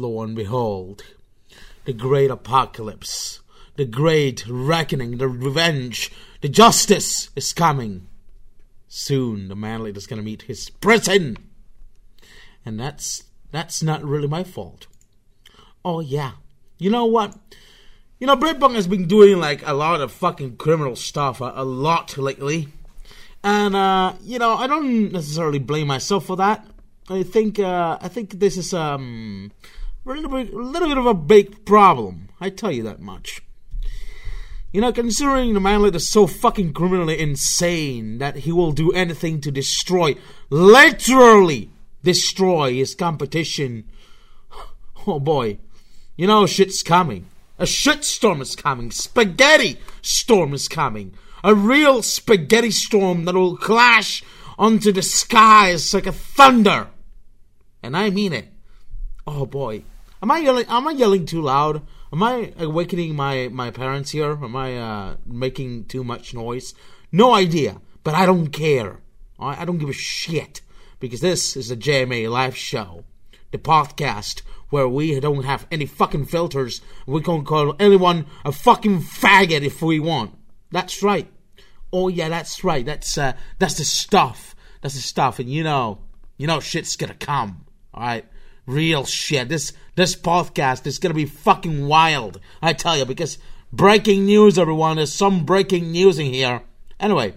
lo and behold, the great apocalypse, the great reckoning, the revenge, the justice is coming. Soon the manlet is gonna meet his prison. And that's that's not really my fault. Oh yeah. You know what? You know, Britbong has been doing like a lot of fucking criminal stuff a, a lot lately. And uh, you know, I don't necessarily blame myself for that. I think uh, I think this is um a little bit, a little bit of a big problem. I tell you that much. You know, considering the manlet is so fucking criminally insane that he will do anything to destroy, literally destroy his competition. Oh boy, you know shit's coming. A shitstorm is coming. Spaghetti storm is coming. A real spaghetti storm that will clash onto the skies like a thunder. And I mean it. Oh boy. Am I yelling am I yelling too loud? Am I awakening my, my parents here? Am I uh, making too much noise? No idea. But I don't care. I, I don't give a shit. Because this is a JMA live show. The podcast where we don't have any fucking filters. We can call anyone a fucking faggot if we want. That's right. Oh yeah, that's right. That's uh, that's the stuff. That's the stuff. And you know, you know, shit's gonna come. All right, real shit. This this podcast is gonna be fucking wild. I tell you, because breaking news, everyone. There's some breaking news in here. Anyway,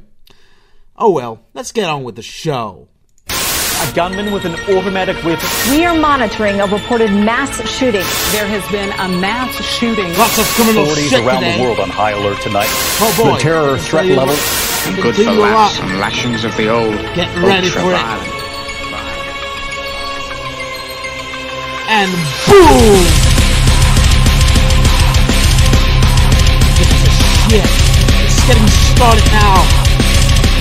oh well. Let's get on with the show. A gunman with an automatic weapon. We are monitoring a reported mass shooting. There has been a mass shooting. Lots of criminal Authorities shit around today. the world on high alert tonight. Oh boy. The terror threat level. what, I'm Good gonna for do you a laughs and lashings of the old. Get ready for it. ultra-violent. And boom! This is shit. It's getting started now.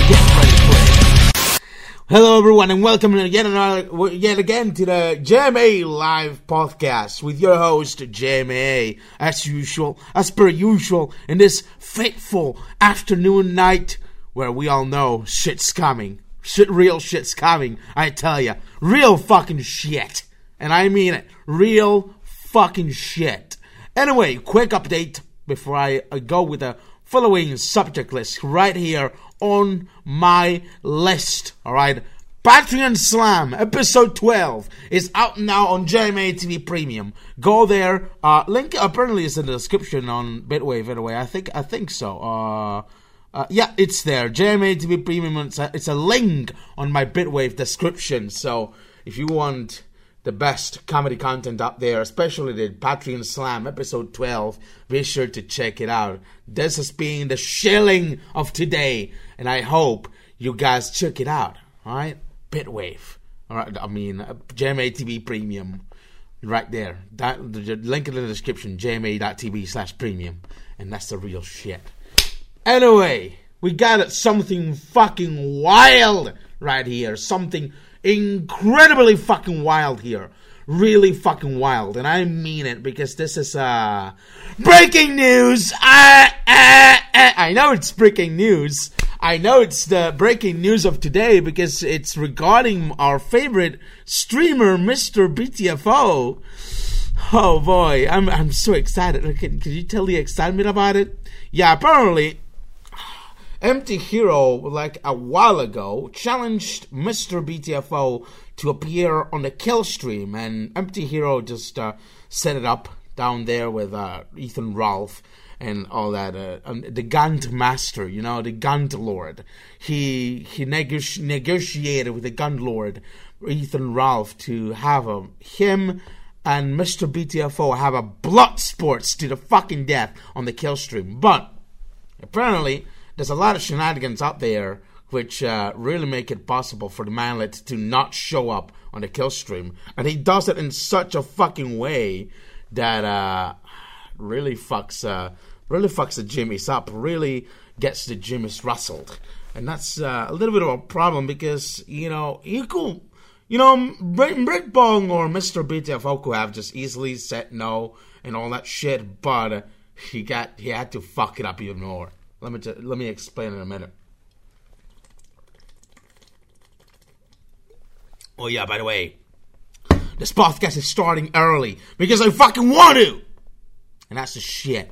Get ready for it. Hello, everyone, and welcome yet another, yet again to the JMA live podcast with your host JMA, as usual, as per usual, in this fateful afternoon night where we all know shit's coming. Shit, real shit's coming. I tell ya, real fucking shit. And I mean it. Real fucking shit. Anyway, quick update before I go with the following subject list right here on my list. Alright. Patreon Slam episode 12 is out now on JMA TV Premium. Go there. Uh, link apparently is in the description on Bitwave anyway. I think I think so. Uh, uh, yeah, it's there. JMA TV Premium. It's a, it's a link on my Bitwave description. So if you want the best comedy content up there, especially the Patreon Slam episode 12, be sure to check it out. This has been the shilling of today, and I hope you guys check it out. All right, Bitwave. All right, I mean uh, JMA TV Premium, right there. That the, link in the description, JMA.tv slash premium, and that's the real shit. Anyway, we got something fucking wild right here. Something incredibly fucking wild here. Really fucking wild. And I mean it because this is uh breaking news. Ah, ah, ah. I know it's breaking news. I know it's the breaking news of today because it's regarding our favorite streamer, Mr. BTFO. Oh boy, I'm I'm so excited. Can, can you tell the excitement about it? Yeah, apparently Empty Hero, like a while ago, challenged Mr. BTFO to appear on the kill stream, and Empty Hero just uh, set it up down there with uh, Ethan Ralph and all that. Uh, um, the Gant Master, you know, the Gant Lord. He he nego- negotiated with the Gun Lord, Ethan Ralph, to have um, him and Mr. BTFO have a blood sports to the fucking death on the kill stream, but apparently there's a lot of shenanigans out there which uh, really make it possible for the manlet to not show up on the kill stream, and he does it in such a fucking way that uh, really fucks uh, really fucks the jimmies up, really gets the jimmies rustled, and that's uh, a little bit of a problem because you know you could. You know, Brit, Bong or Mr. BTFO could have just easily said no and all that shit, but he got he had to fuck it up even more. Let me t- let me explain in a minute. Oh yeah, by the way, This podcast is starting early because I fucking want to. And that's the shit.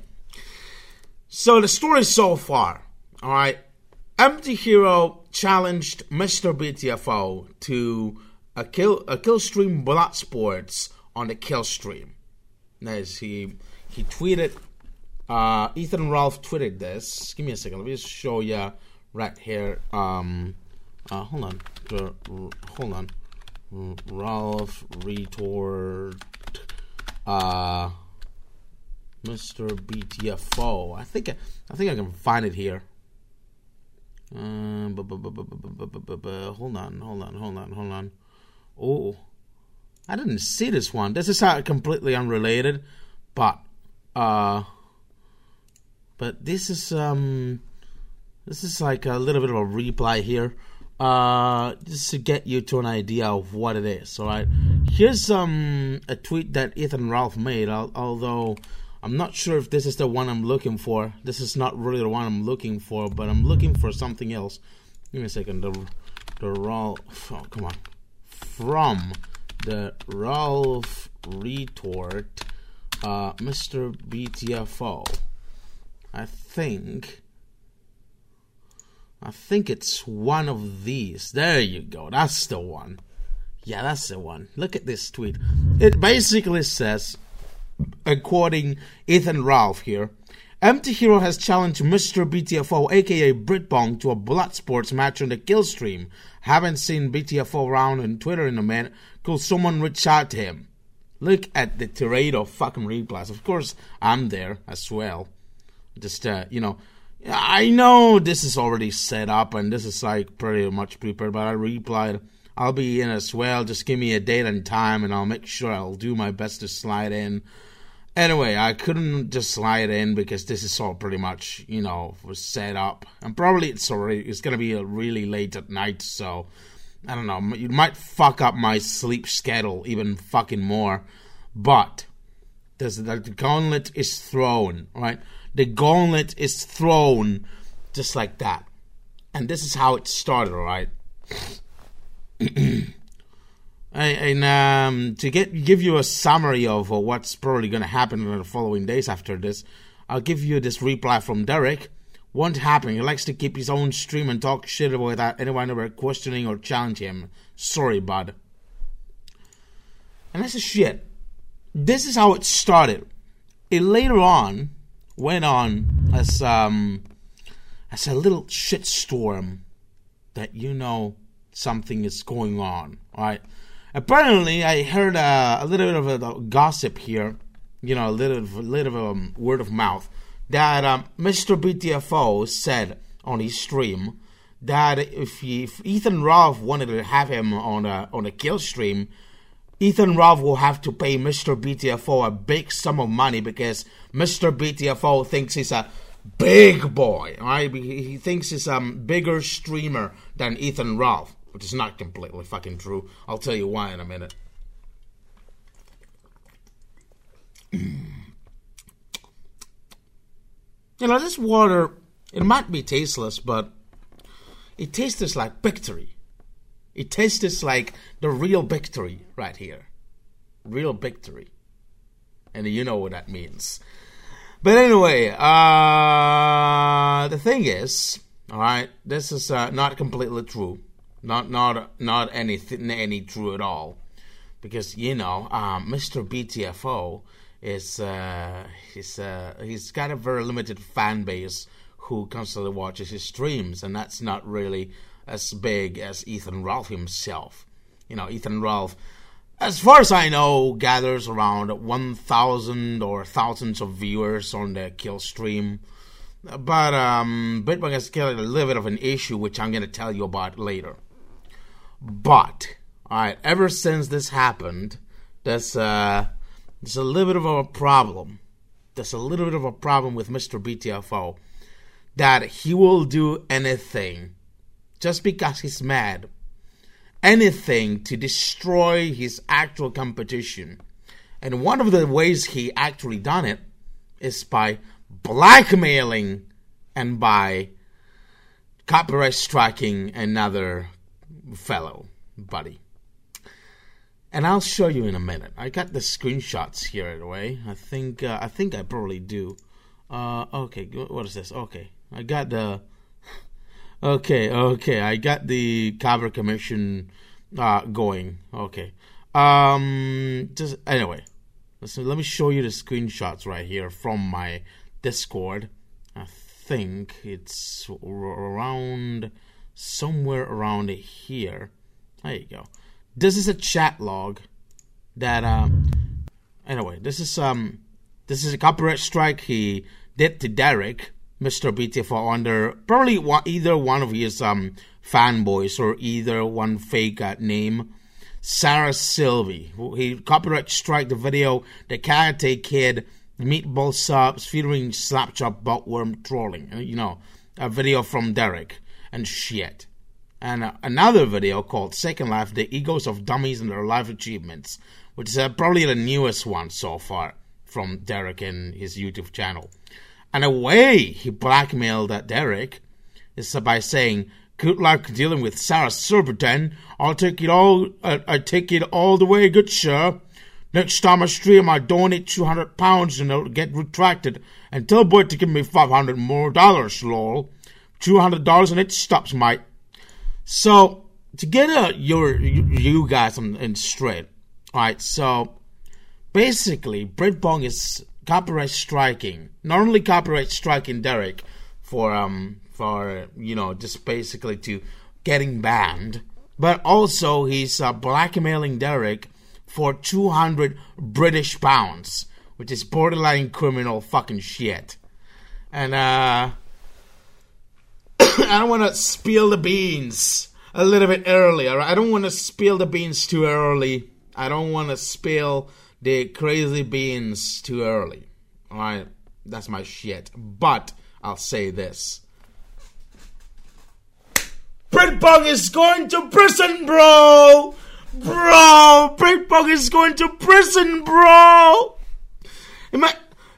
So the story so far, alright. Empty Hero challenged Mr. BTFO to a kill a kill stream blood sports on the kill stream. As he he tweeted uh, Ethan Ralph tweeted this. Give me a second. Let me just show you right here. Um, uh, hold on. Uh, hold on. Ralph retort. Uh, Mr. BTFO. I think I, think I can find it here. Um, bu- bu- bu- hold on, hold on, hold on, hold on. Oh, I didn't see this one. This is completely unrelated, but uh but this is um, this is like a little bit of a reply here, uh, just to get you to an idea of what it is. All right, here's um a tweet that Ethan Ralph made. Although I'm not sure if this is the one I'm looking for. This is not really the one I'm looking for, but I'm looking for something else. Give me a second. The the Ralph. Oh, come on. From the Ralph retort, uh, Mr. BTFO. I think. I think it's one of these. There you go. That's the one. Yeah, that's the one. Look at this tweet. It basically says, quoting Ethan Ralph here. Empty Hero has challenged Mr. BTFO, aka Britbong, to a blood sports match on the kill stream. Haven't seen BTFO around on Twitter in a minute. Could someone reach out to him? Look at the tirade of fucking replies. Of course, I'm there as well. Just, uh, you know, I know this is already set up and this is like pretty much prepared, but I replied, I'll be in as well. Just give me a date and time and I'll make sure I'll do my best to slide in. Anyway, I couldn't just slide in because this is all pretty much, you know, was set up. And probably it's already, it's gonna be really late at night, so I don't know. You might fuck up my sleep schedule even fucking more. But there's, the gauntlet is thrown, right? The gauntlet is thrown just like that. And this is how it started, right? and um, to get give you a summary of what's probably going to happen in the following days after this, I'll give you this reply from Derek. Won't happen. He likes to keep his own stream and talk shit without anyone ever questioning or challenging him. Sorry, bud. And that's a shit. This is how it started. It later on went on as um as a little shitstorm that you know something is going on. Right? Apparently, I heard a little bit of a, gossip here. You know, a little, a little of a um, word of mouth that um, Mr. BTFO said on his stream that if, he, if Ethan Ralph wanted to have him on a on a kill stream, Ethan Ralph will have to pay Mr. BTFO a big sum of money because Mr. BTFO thinks he's a big boy, right? He, thinks he's a bigger streamer than Ethan Ralph, which is not completely fucking true. I'll tell you why in a minute. you know, this water, it might be tasteless, but it tastes like victory. It tastes like the real victory right here. Real victory. And you know what that means. But anyway, uh, the thing is, all right, this is uh, not completely true. Not not not anything any true at all, because you know, um, Mr. BTFO is uh, he's uh, he's got a very limited fan base who constantly watches his streams, and that's not really as big as Ethan Ralph himself. You know, Ethan Ralph, as far as I know, gathers around 1,000 or thousands of viewers on the kill stream. But um, Bitbug has got a little bit of an issue, which I'm going to tell you about later. But, alright, ever since this happened, there's, uh, there's a little bit of a problem. There's a little bit of a problem with Mr. BTFO. That he will do anything just because he's mad. Anything to destroy his actual competition. And one of the ways he actually done it is by blackmailing and by copyright striking another fellow buddy. and I'll show you in a minute. I got the screenshots here anyway. I think uh, I think I probably do. Uh, okay, what is this? Okay, I got the. Okay, okay, I got the Carver Commission uh, going. Okay, um, just anyway, listen. Let me show you the screenshots right here from my Discord. I think it's around somewhere around here. There you go. This is a chat log that um anyway, this is um this is a copyright strike he did to Derek, Mr. BTFO under probably one, either one of his um fanboys or either one fake uh, name. Sarah Sylvie. He copyright strike the video The Karate Kid Meatball Subs featuring Slapchop Buttworm trolling. You know, a video from Derek and shit and uh, another video called Second Life The Egos of Dummies and Their Life Achievements, which is uh, probably the newest one so far from Derek and his YouTube channel. And the way he blackmailed Derek is by saying, Good luck dealing with Sarah Silverton. I'll take it all. Uh, I take it all the way, good sir. Next time I stream, I donate two hundred pounds and it'll get retracted. And tell boy to give me five hundred more dollars, lol. Two hundred dollars and it stops, mate. So to get uh, your you guys in, in straight, all right. So basically, Britbong is copyright striking. Not only copyright striking Derek for um for you know just basically to getting banned, but also he's uh, blackmailing Derek for two hundred British pounds, which is borderline criminal fucking shit. And uh I don't want to spill the beans a little bit earlier. I don't want to spill the beans too early. I don't want to spill the crazy beans too early. All right, that's my shit. But I'll say this. Britbong is going to prison, bro! Bro! Britbong is going to prison, bro! Am I,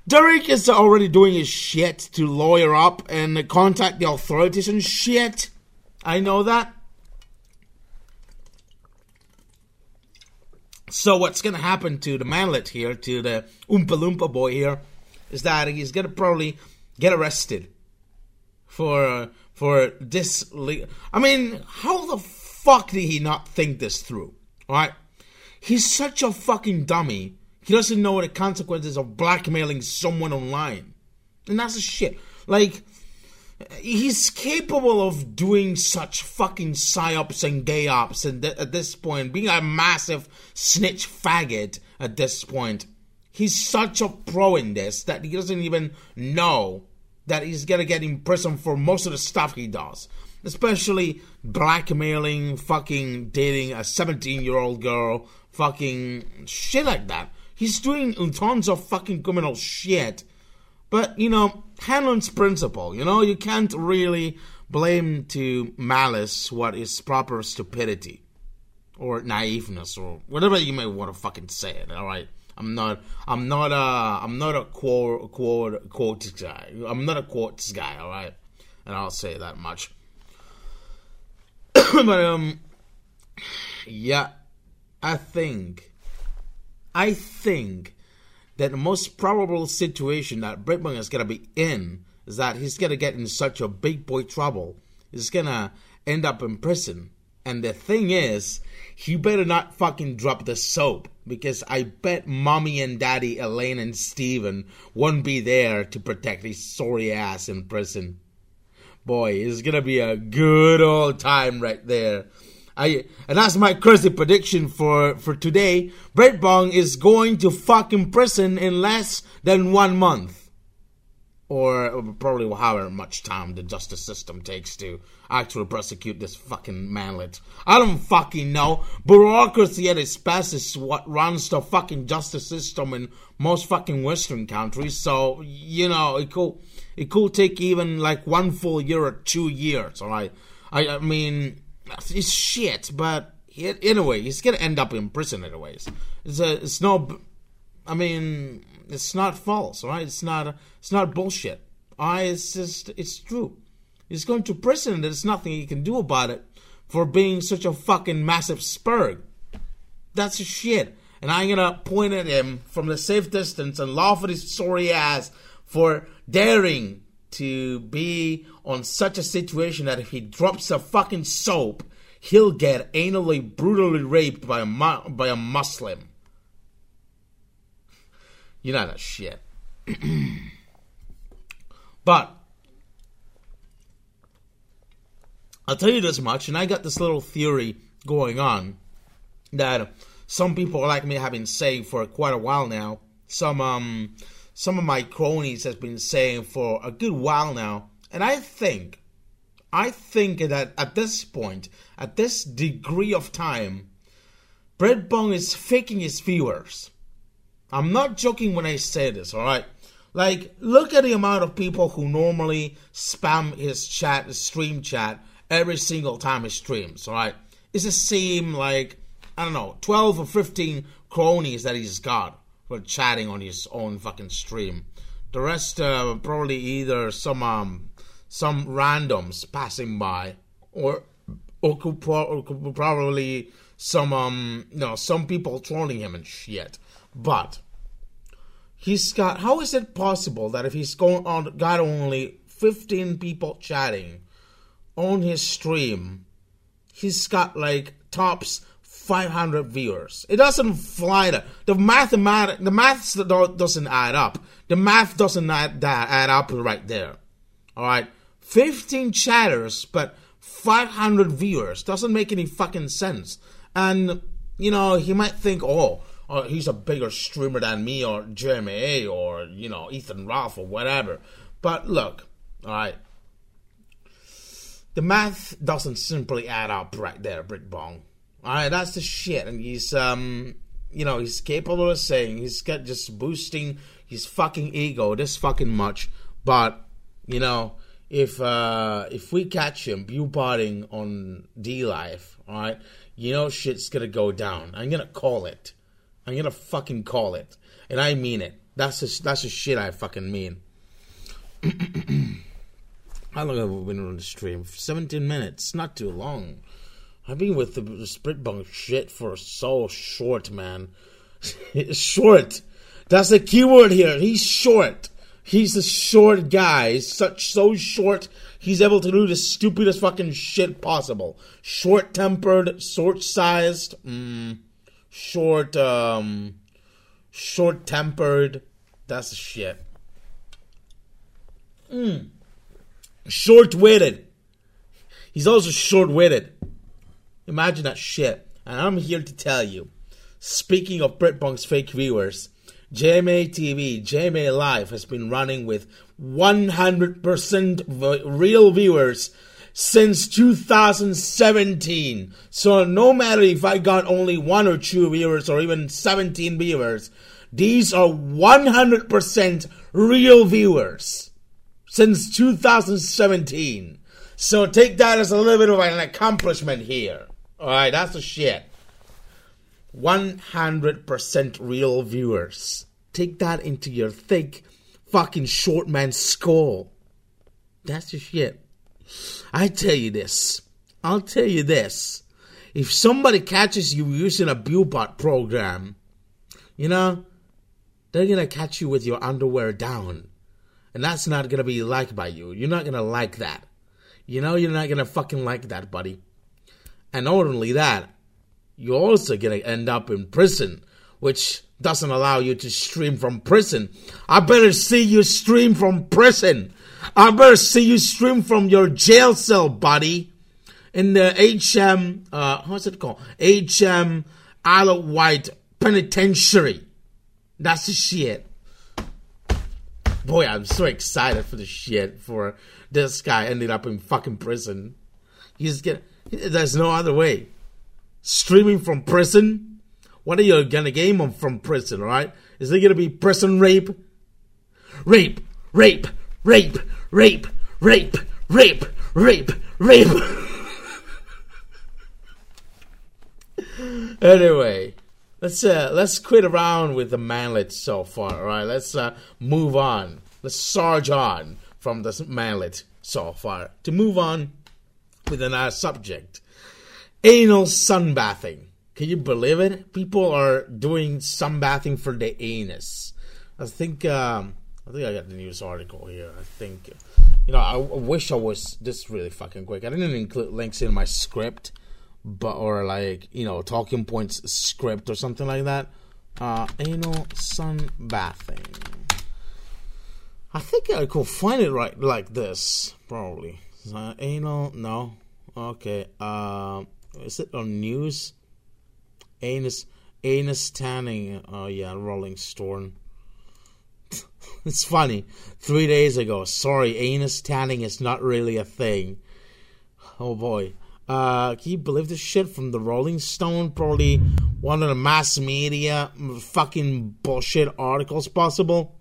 Derek is already doing his shit to lawyer up and contact the authorities and shit. I know that. So what's gonna happen to the manlet here, to the Oompa Loompa boy here, is that he's gonna probably get arrested for for this. I mean, how the fuck did he not think this through? All right, he's such a fucking dummy he doesn't know the consequences of blackmailing someone online. And that's the shit. Like, he's capable of doing such fucking psyops and gay ops and th- at this point, being a massive snitch faggot at this point. He's such a pro in this that he doesn't even know that he's gonna get in prison for most of the stuff he does. Especially blackmailing, fucking dating a 17 year old girl, fucking shit like that. He's doing tons of fucking criminal shit. But, you know, Hanlon's principle, you know, you can't really blame to malice what is proper stupidity or naiveness or whatever you may want to fucking say it, alright? I'm not I'm not a I'm not a quote quote quotes guy. I'm not a quotes guy, alright? And I'll say that much. but um yeah, I think I think that the most probable situation that Britbong is going to be in is that he's going to get in such a big boy trouble. He's going to end up in prison. And the thing is, he better not fucking drop the soap because I bet mommy and daddy, Elaine and Steven, won't be there to protect his sorry ass in prison. Boy, it's gonna be a good old time right there. I and that's my crazy prediction for for today. Britbong is going to fucking prison in less than one month, or probably however much time the justice system takes to actually prosecute this fucking manlet. I don't fucking know. Bureaucracy at its best is what runs the fucking justice system in most fucking Western countries. So you know it could it could take even like one full year or two years. All right. I I mean it's shit, but anyway, he's gonna end up in prison anyways. It's a, it's no, I mean, it's not false, right? It's not, it's not bullshit. I, it's just, it's true. He's going to prison. And there's nothing he can do about it for being such a fucking massive spurg. That's shit. And I'm gonna point at him from the safe distance and laugh at his sorry ass for daring to be on such a situation that if he drops a fucking soap, he'll get anally brutally raped by a mu- by a Muslim. You're not a shit. but I'll tell you this much, and I got this little theory going on that some people like me have been saying for quite a while now. Some um some of my cronies has been saying for a good while now, and I think I think that at this point, at this degree of time, Britbong is faking his viewers. I'm not joking when I say this, alright? Like, look at the amount of people who normally spam his chat, his stream chat, every single time he streams, alright? It's the same, like, I don't know, 12 or 15 cronies that he's got for chatting on his own fucking stream. The rest, uh, probably either some, um, some randoms passing by, or, or could, pro- or could probably some, um, you know, some people trolling him and shit. But, he's got, how is it possible that if he's going on, got only 15 people chatting on his stream, he's got like tops 500 viewers. It doesn't fly. The mathematic, the math doesn't add up. The math doesn't add, add up right there. All right, 15 chatters, but 500 viewers doesn't make any fucking sense. And you know, he might think, oh, oh, he's a bigger streamer than me, or Jeremy A, or you know, Ethan Ralph, or whatever. But look, all right, the math doesn't simply add up right there, Britbong. All right, that's the shit, and he's um, you know, he's capable of saying he's got just boosting his fucking ego this fucking much, but you know, if uh if we catch him butting on D Life, all right, you know shit's gonna go down. I'm gonna call it. I'm gonna fucking call it, and I mean it. That's the that's the shit I fucking mean. How long have we been on the stream? 17 minutes. Not too long. I've been with the, the bunk shit for so short, man. short. That's the keyword here. He's short. He's a short guy. He's such so short. He's able to do the stupidest fucking shit possible. Short tempered, short sized, mm, short, um, short tempered. That's the shit. Mm. Short witted. He's also short witted. Imagine that shit. And I'm here to tell you. Speaking of Britbong's fake viewers, JMA TV, JMA Live has been running with 100% real viewers since 2017. So no matter if I got only one or two viewers or even 17 viewers, these are 100% real viewers since 2017. So take that as a little bit of an accomplishment here. Alright, that's the shit. 100% real viewers. Take that into your thick fucking short man skull. That's the shit. I tell you this. I'll tell you this. If somebody catches you using a Bubot program, you know, they're gonna catch you with your underwear down. And that's not gonna be liked by you. You're not gonna like that. You know, you're not gonna fucking like that, buddy. And not only that, you're also gonna end up in prison, which doesn't allow you to stream from prison. I better see you stream from prison. I better see you stream from your jail cell, buddy. In the HM, uh, what's it called? HM Isle Wight Penitentiary. That's the shit. Boy, I'm so excited for the shit for this guy ended up in fucking prison. He's get there's no other way. Streaming from prison? What are you gonna game him from prison, alright? Is it gonna be prison rape? Rape, rape, rape, rape, rape, rape, rape, rape. anyway, let's uh let's quit around with the manlet so far, alright? Let's uh move on. Let's sarge on from this manlet so far. To move on with another subject. Anal sunbathing. Can you believe it? People are doing sunbathing for the anus. I think um, I think I got the news article here. I think you know I, I wish I was this really fucking quick. I didn't include links in my script, but or like you know talking points script or something like that. Uh, anal sunbathing. I think I could find it right like this probably. Uh, anal no. Okay. Uh, is it on news? Anus anus tanning. Oh yeah, Rolling Stone. it's funny. Three days ago, sorry, anus tanning is not really a thing. Oh boy. Uh, can you believe this shit from the Rolling Stone? Probably one of the mass media fucking bullshit articles possible.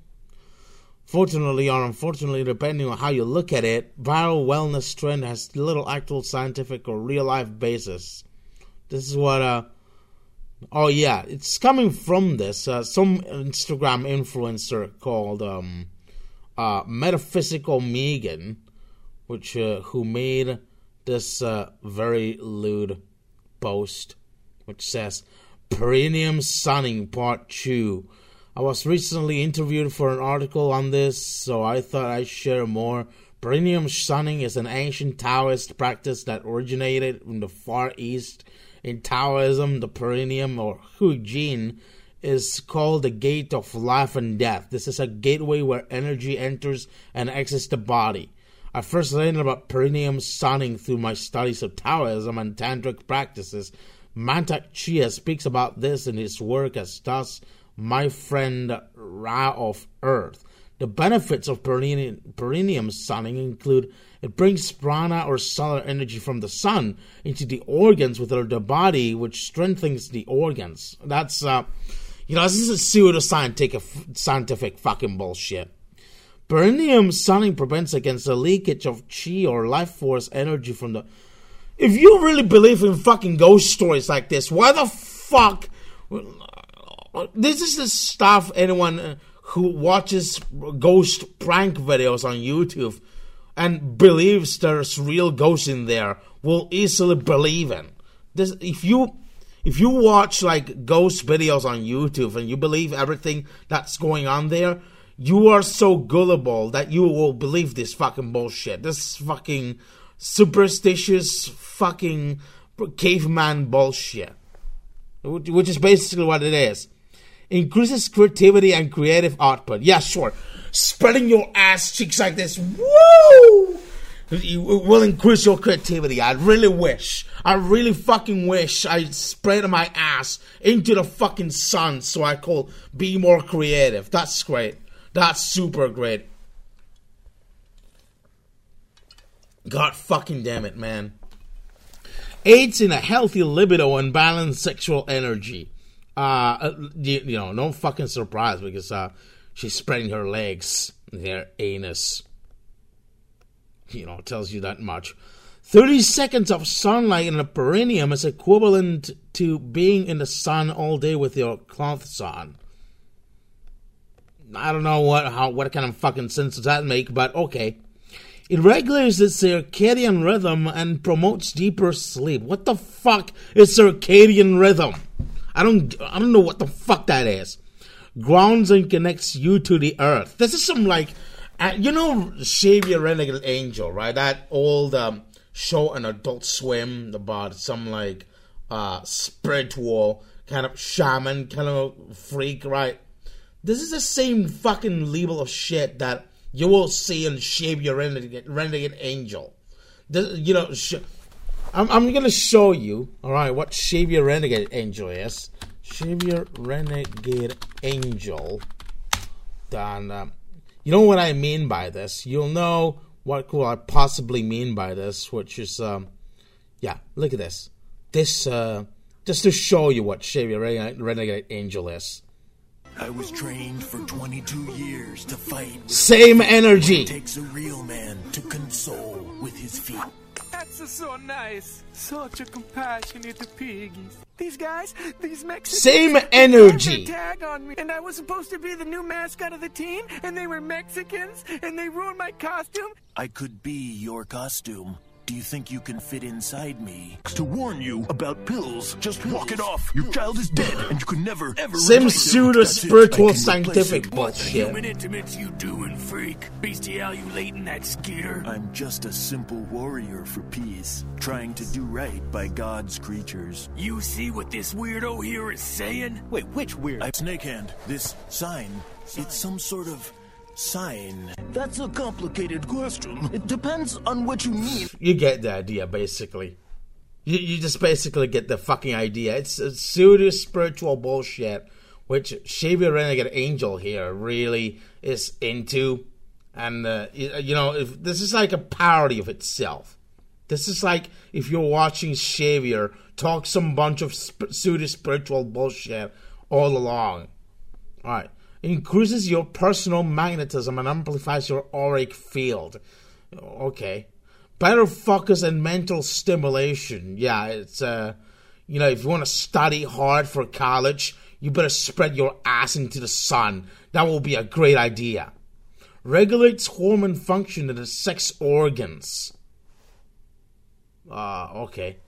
Fortunately or unfortunately, depending on how you look at it, viral wellness trend has little actual scientific or real life basis. This is what uh Oh yeah, it's coming from this. Uh, some Instagram influencer called um, uh, Metaphysical Megan, which uh, who made this uh, very lewd post, which says "Perineum Sunning Part Two. I was recently interviewed for an article on this, so I thought I'd share more. Perineum sunning is an ancient Taoist practice that originated in the Far East in Taoism, the perineum or Huijin is called the gate of life and death. This is a gateway where energy enters and exits the body. I first learned about perineum sunning through my studies of Taoism and Tantric practices. Mantak Chia speaks about this in his work as does my friend Ra of Earth. The benefits of perineum, sunning include it brings prana or solar energy from the sun into the organs within the body, which strengthens the organs. That's, uh, you know, this is a pseudo-scientific scientific fucking bullshit. Perineum sunning prevents against the leakage of chi or life force energy from the. If you really believe in fucking ghost stories like this, why the fuck? This is the stuff anyone uh, who watches ghost prank videos on YouTube and believes there's real ghosts in there will easily believe in. This if you if you watch like ghost videos on YouTube and you believe everything that's going on there, you are so gullible that you will believe this fucking bullshit. This fucking superstitious fucking caveman bullshit. Which is basically what it is. Increases creativity and creative output. Yeah, sure spreading your ass cheeks like this. Woo! You will increase your creativity. I really wish. I really fucking wish I spread my ass into the fucking sun so I could be more creative. That's great. That's super great. God fucking damn it, man. Aids in a healthy libido and balanced sexual energy. Uh, uh you, you know, no fucking surprise because uh, she's spreading her legs, their anus. You know, tells you that much. 30 seconds of sunlight in a perineum is equivalent to being in the sun all day with your clothes on. I don't know what how what kind of fucking sense does that make, but okay. It regulates the circadian rhythm and promotes deeper sleep. What the fuck is circadian rhythm? I don't I don't know what the fuck that is grounds and connects you to the earth. This is some like, uh, you know, Your Renegade Angel, right? That old um, show on Adult Swim about some like uh, spiritual kind of shaman kind of freak, right? This is the same fucking level of shit that you will see in Your Renegade, Renegade Angel. This, you know, sh- I'm, I'm gonna show you, all right, what Your Renegade Angel is. Xavier Renegade Angel. Then, um, you know what I mean by this. You'll know what could I possibly mean by this, which is, um, yeah, look at this. This, uh, just to show you what Xavier Renegade Angel is. I was trained for 22 years to fight. Same energy. It takes a real man to console with his feet. That's so nice. Such a compassionate piggies. These guys, these Mexicans. Same energy. Tag on me, and I was supposed to be the new mascot of the team, and they were Mexicans, and they ruined my costume. I could be your costume. Do you think you can fit inside me? To warn you about pills, just walk it off. Your child is dead, and you can never, ever Some replace pseudo That's it. spiritual I can replace scientific it. What the bullshit. human intimates you doing, freak? Bestialulating that skeeter? I'm just a simple warrior for peace, trying to do right by God's creatures. You see what this weirdo here is saying? Wait, which weirdo? I Snakehand, this sign, it's some sort of sign. That's a complicated question. It depends on what you mean. You get the idea, basically. You, you just basically get the fucking idea. It's a pseudo spiritual bullshit, which Xavier Renegade Angel here really is into. And, uh, y- you know, if this is like a parody of itself. This is like if you're watching Xavier talk some bunch of sp- pseudo spiritual bullshit all along. Alright. Increases your personal magnetism and amplifies your auric field. Okay. Better focus and mental stimulation. Yeah, it's uh you know, if you want to study hard for college, you better spread your ass into the sun. That will be a great idea. Regulates hormone function in the sex organs. Ah, okay.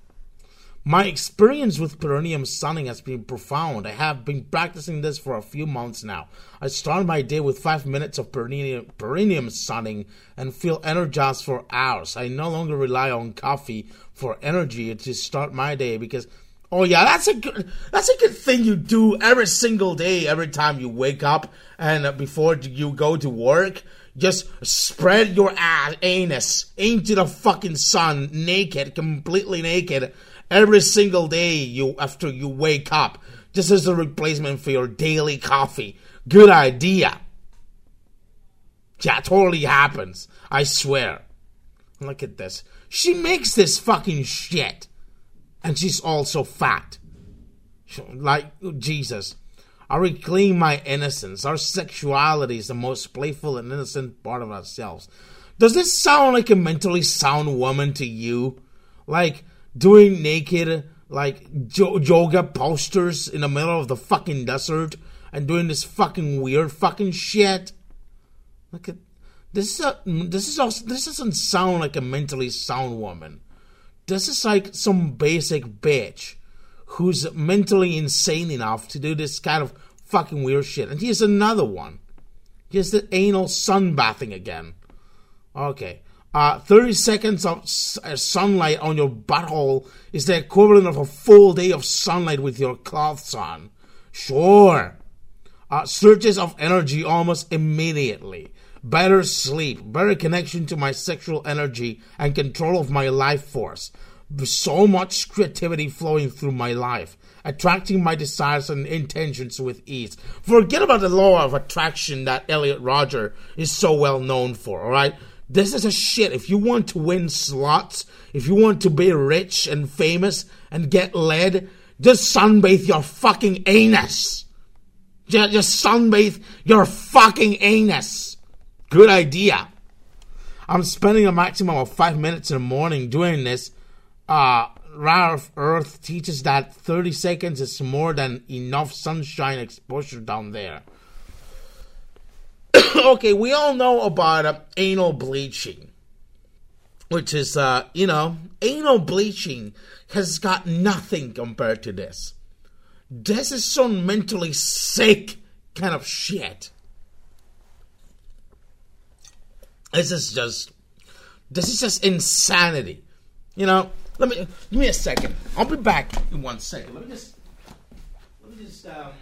My experience with perineum sunning has been profound. I have been practicing this for a few months now. I start my day with five minutes of perineum, perineum sunning and feel energized for hours. I no longer rely on coffee for energy to start my day because, oh yeah, that's a good, that's a good thing you do every single day, every time you wake up and before you go to work. Just spread your ass, anus into the fucking sun, naked, completely naked, every single day you after you wake up. This is a replacement for your daily coffee. Good idea. Yeah, totally happens. I swear. Look at this. She makes this fucking shit. And she's also fat. Like, Jesus. I reclaim my innocence. Our sexuality is the most playful and innocent part of ourselves. Does this sound like a mentally sound woman to you? Like doing naked, like yoga posters in the middle of the fucking desert and doing this fucking weird fucking shit? Look at this. Is a, this is also, this doesn't sound like a mentally sound woman. This is like some basic bitch who's mentally insane enough to do this kind of fucking weird shit. And here's another one. Here's the anal sunbathing again. Okay. Uh, 30 seconds of uh, sunlight on your butthole is the equivalent of a full day of sunlight with your clothes on. Sure. Uh, surges of energy almost immediately. Better sleep, better connection to my sexual energy, and control of my life force. So much creativity flowing through my life, attracting my desires and intentions with ease. Forget about the law of attraction that Elliot Rodger is so well known for, alright? This is a shit. If you want to win slots, if you want to be rich and famous and get laid, just sunbathe your fucking anus. Just, just sunbathe your fucking anus. Good idea. I'm spending a maximum of five minutes in the morning doing this. Uh, Ra of Earth teaches that 30 seconds is more than enough sunshine exposure down there. okay, we all know about uh, anal bleaching, which is, uh, you know, anal bleaching has got nothing compared to this. This is some mentally sick kind of shit. This is just, this is just insanity. You know, let me, give me a second. I'll be back in one second. Let me just, let me just, um,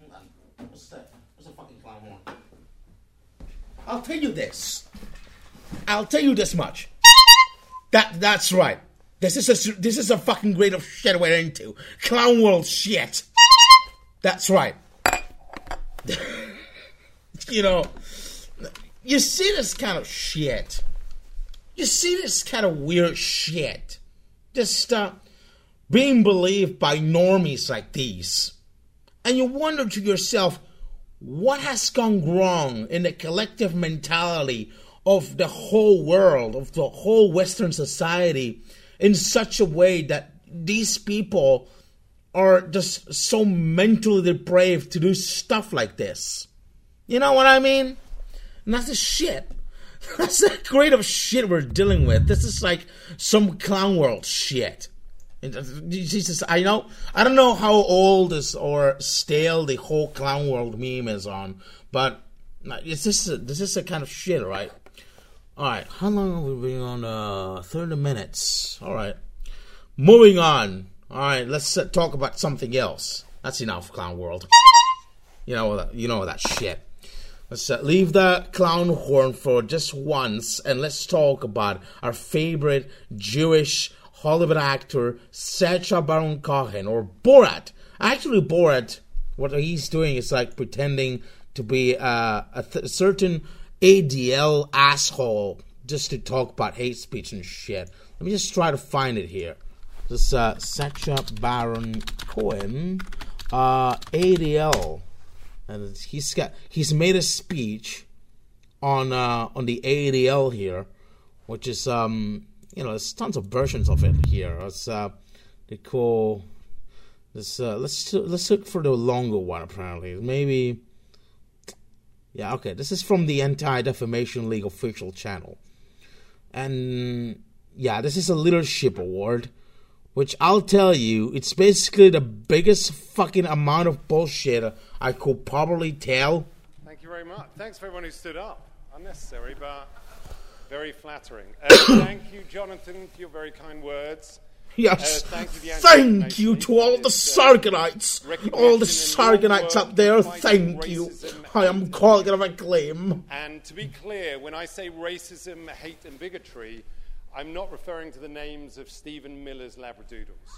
hold on. what's that? What's a fucking clown horn? I'll tell you this. I'll tell you this much. That that's right. This is a this is a fucking grade of shit we're into. Clown world shit. That's right. you know, you see this kind of shit. You see this kind of weird shit. Just uh, being believed by normies like these. And you wonder to yourself, what has gone wrong in the collective mentality of the whole world, of the whole Western society, in such a way that these people are just so mentally depraved to do stuff like this? You know what I mean? And that's the shit. That's the of shit we're dealing with. This is like some clown world shit. Jesus, I know. I don't know how old this or stale the whole clown world meme is on, but it's just this is a kind of shit, right? All right, how long have we been on? Uh, thirty minutes. All right, moving on. All right, let's uh, talk about something else. That's enough, clown world. You know, you know that shit. Let's uh, leave the clown horn for just once and let's talk about our favorite Jewish Hollywood actor, Sacha Baron Cohen, or Borat. Actually, Borat, what he's doing is like pretending to be uh, a th- certain ADL asshole just to talk about hate speech and shit. Let me just try to find it here. This uh, Sacha Baron Cohen, uh, ADL and he's got he's made a speech on uh, on the ADL here, which is um you know there's tons of versions of it here. It's uh they call this uh, let's let's look for the longer one apparently maybe yeah okay this is from the Anti Defamation League official channel, and yeah this is a leadership award which I'll tell you, it's basically the biggest fucking amount of bullshit I could probably tell. Thank you very much. Thanks for everyone who stood up. Unnecessary, but very flattering. Uh, thank you, Jonathan, for your very kind words. Yes. Uh, thank you, thank you to all the uh, Sargonites. all the Sargonites up there, thank you. I am calling it a claim. And to be clear, when I say racism, hate, and bigotry, I'm not referring to the names of Stephen Miller's Labradoodles.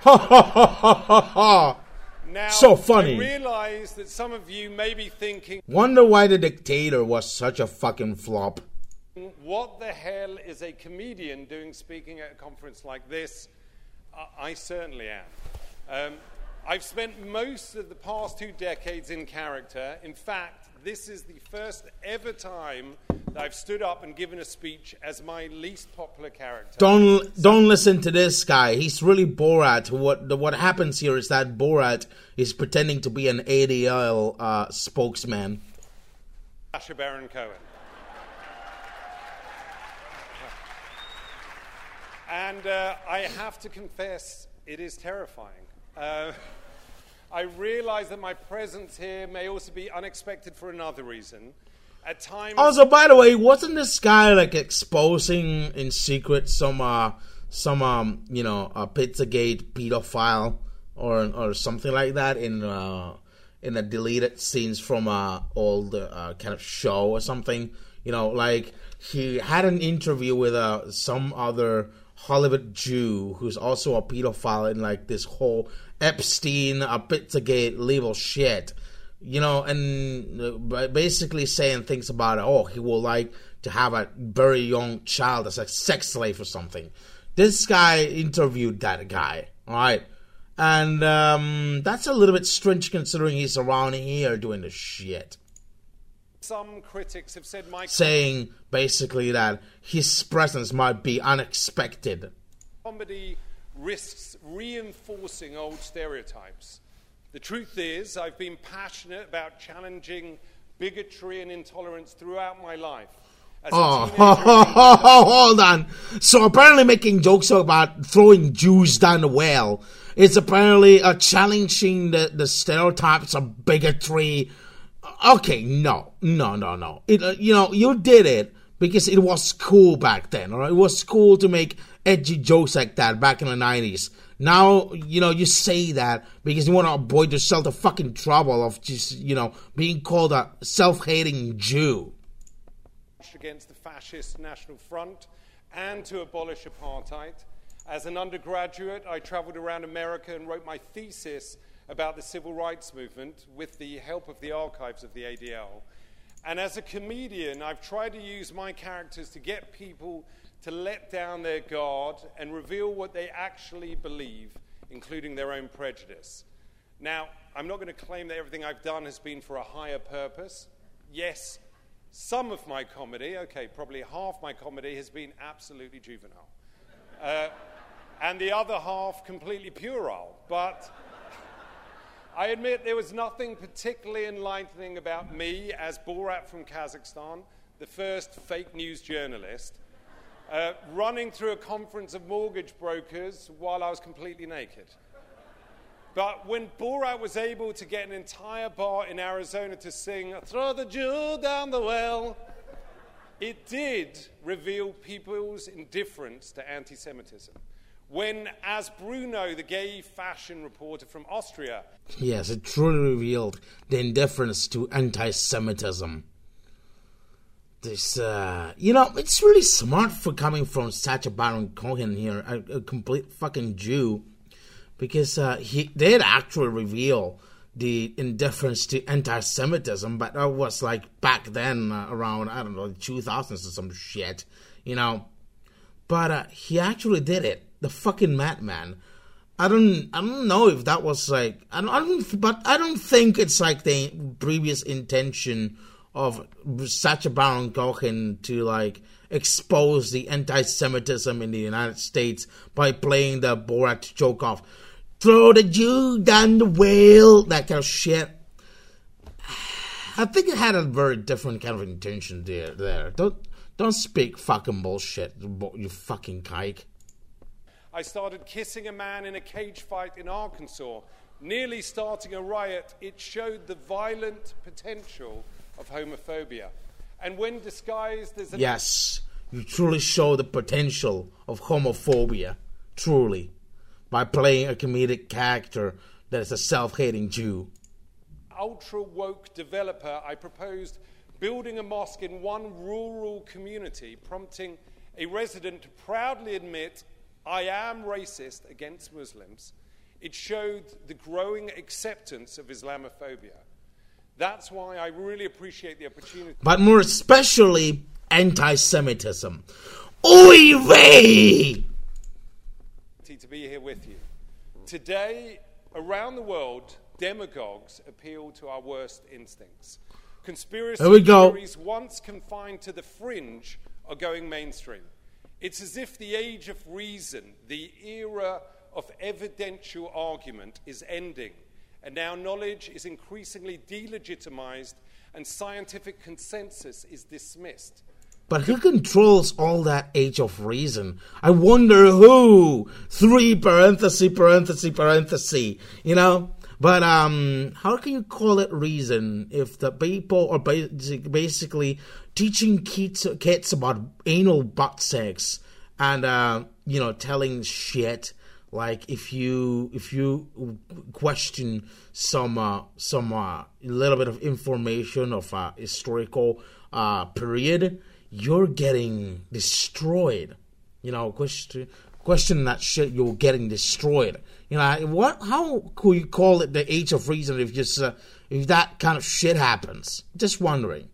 Ha ha ha ha ha ha! Now, so funny. I realize that some of you may be thinking, Wonder why the dictator was such a fucking flop. What the hell is a comedian doing speaking at a conference like this? Uh, I certainly am. Um, I've spent most of the past two decades in character. In fact, this is the first ever time that I've stood up and given a speech as my least popular character. Don't don't listen to this guy. He's really Borat. What what happens here is that Borat is pretending to be an ADL uh, spokesman. Sacha Baron Cohen. And uh, I have to confess, it is terrifying. Uh, I realize that my presence here may also be unexpected for another reason. At times. Also, by the way, wasn't this guy like exposing in secret some uh some um you know a Pizzagate pedophile or or something like that in uh in the deleted scenes from uh old uh, kind of show or something? You know, like he had an interview with uh some other Hollywood Jew who's also a pedophile in like this whole Epstein, a Pizzagate level shit, you know, and uh, basically saying things about. Oh, he will like to have a very young child as a sex slave or something. This guy interviewed that guy, all right, and um, that's a little bit strange considering he's around here doing the shit. Some critics have said my saying basically that his presence might be unexpected. Comedy risks reinforcing old stereotypes. The truth is, I've been passionate about challenging bigotry and intolerance throughout my life. Oh, hold on. So apparently, making jokes about throwing Jews down the well is apparently uh, challenging the, the stereotypes of bigotry. Okay, no, no, no, no. It, uh, you know, you did it because it was cool back then. All right, it was cool to make edgy jokes like that back in the 90s. Now, you know, you say that because you want to avoid yourself the fucking trouble of just, you know, being called a self hating Jew. Against the fascist National Front and to abolish apartheid. As an undergraduate, I traveled around America and wrote my thesis about the civil rights movement with the help of the archives of the ADL. And as a comedian, I've tried to use my characters to get people to let down their guard and reveal what they actually believe, including their own prejudice. Now, I'm not going to claim that everything I've done has been for a higher purpose. Yes, some of my comedy, okay, probably half my comedy, has been absolutely juvenile. Uh, and the other half completely puerile. But I admit there was nothing particularly enlightening about me as Borat from Kazakhstan, the first fake news journalist, uh, running through a conference of mortgage brokers while I was completely naked. But when Borat was able to get an entire bar in Arizona to sing, Throw the Jew down the well, it did reveal people's indifference to anti Semitism. When, as Bruno, the gay fashion reporter from Austria, Yes, it truly revealed the indifference to anti Semitism. This, uh, you know, it's really smart for coming from Sacha Baron Cohen here, a, a complete fucking Jew, because uh, he did actually reveal the indifference to anti-Semitism, but that was like back then, uh, around I don't know, 2000s or some shit, you know. But uh, he actually did it. The fucking madman. I don't, I don't know if that was like, I don't, I don't, but I don't think it's like the previous intention of Sacha Baron Cohen to like expose the anti-Semitism in the United States by playing the Borat joke of throw the Jew down the well, that kind of shit. I think it had a very different kind of intention there. There, don't don't speak fucking bullshit, you fucking kike. I started kissing a man in a cage fight in Arkansas, nearly starting a riot. It showed the violent potential of homophobia. And when disguised as an Yes, you truly show the potential of homophobia, truly, by playing a comedic character that is a self hating Jew. ultra woke developer, I proposed building a mosque in one rural community, prompting a resident to proudly admit, I am racist against Muslims. It showed the growing acceptance of Islamophobia. That's why I really appreciate the opportunity But more especially, anti Semitism. Oy vey! to be here with you. Today, around the world, demagogues appeal to our worst instincts. Conspiracy There we go. theories, once confined to the fringe, are going mainstream. It's as if the age of reason, the era of evidential argument, is ending, and now knowledge is increasingly delegitimized and scientific consensus is dismissed. But who controls all that age of reason? I wonder who. Three parenthesis, parenthesis, parenthesis. You know? But um, how can you call it reason if the people are basic, basically teaching kids, kids about anal butt sex and uh, you know telling shit like if you if you question some uh, some uh, little bit of information of a historical uh, period, you're getting destroyed. You know, question question that shit, you're getting destroyed. You know, what? How could you call it the age of reason if just uh, if that kind of shit happens? Just wondering.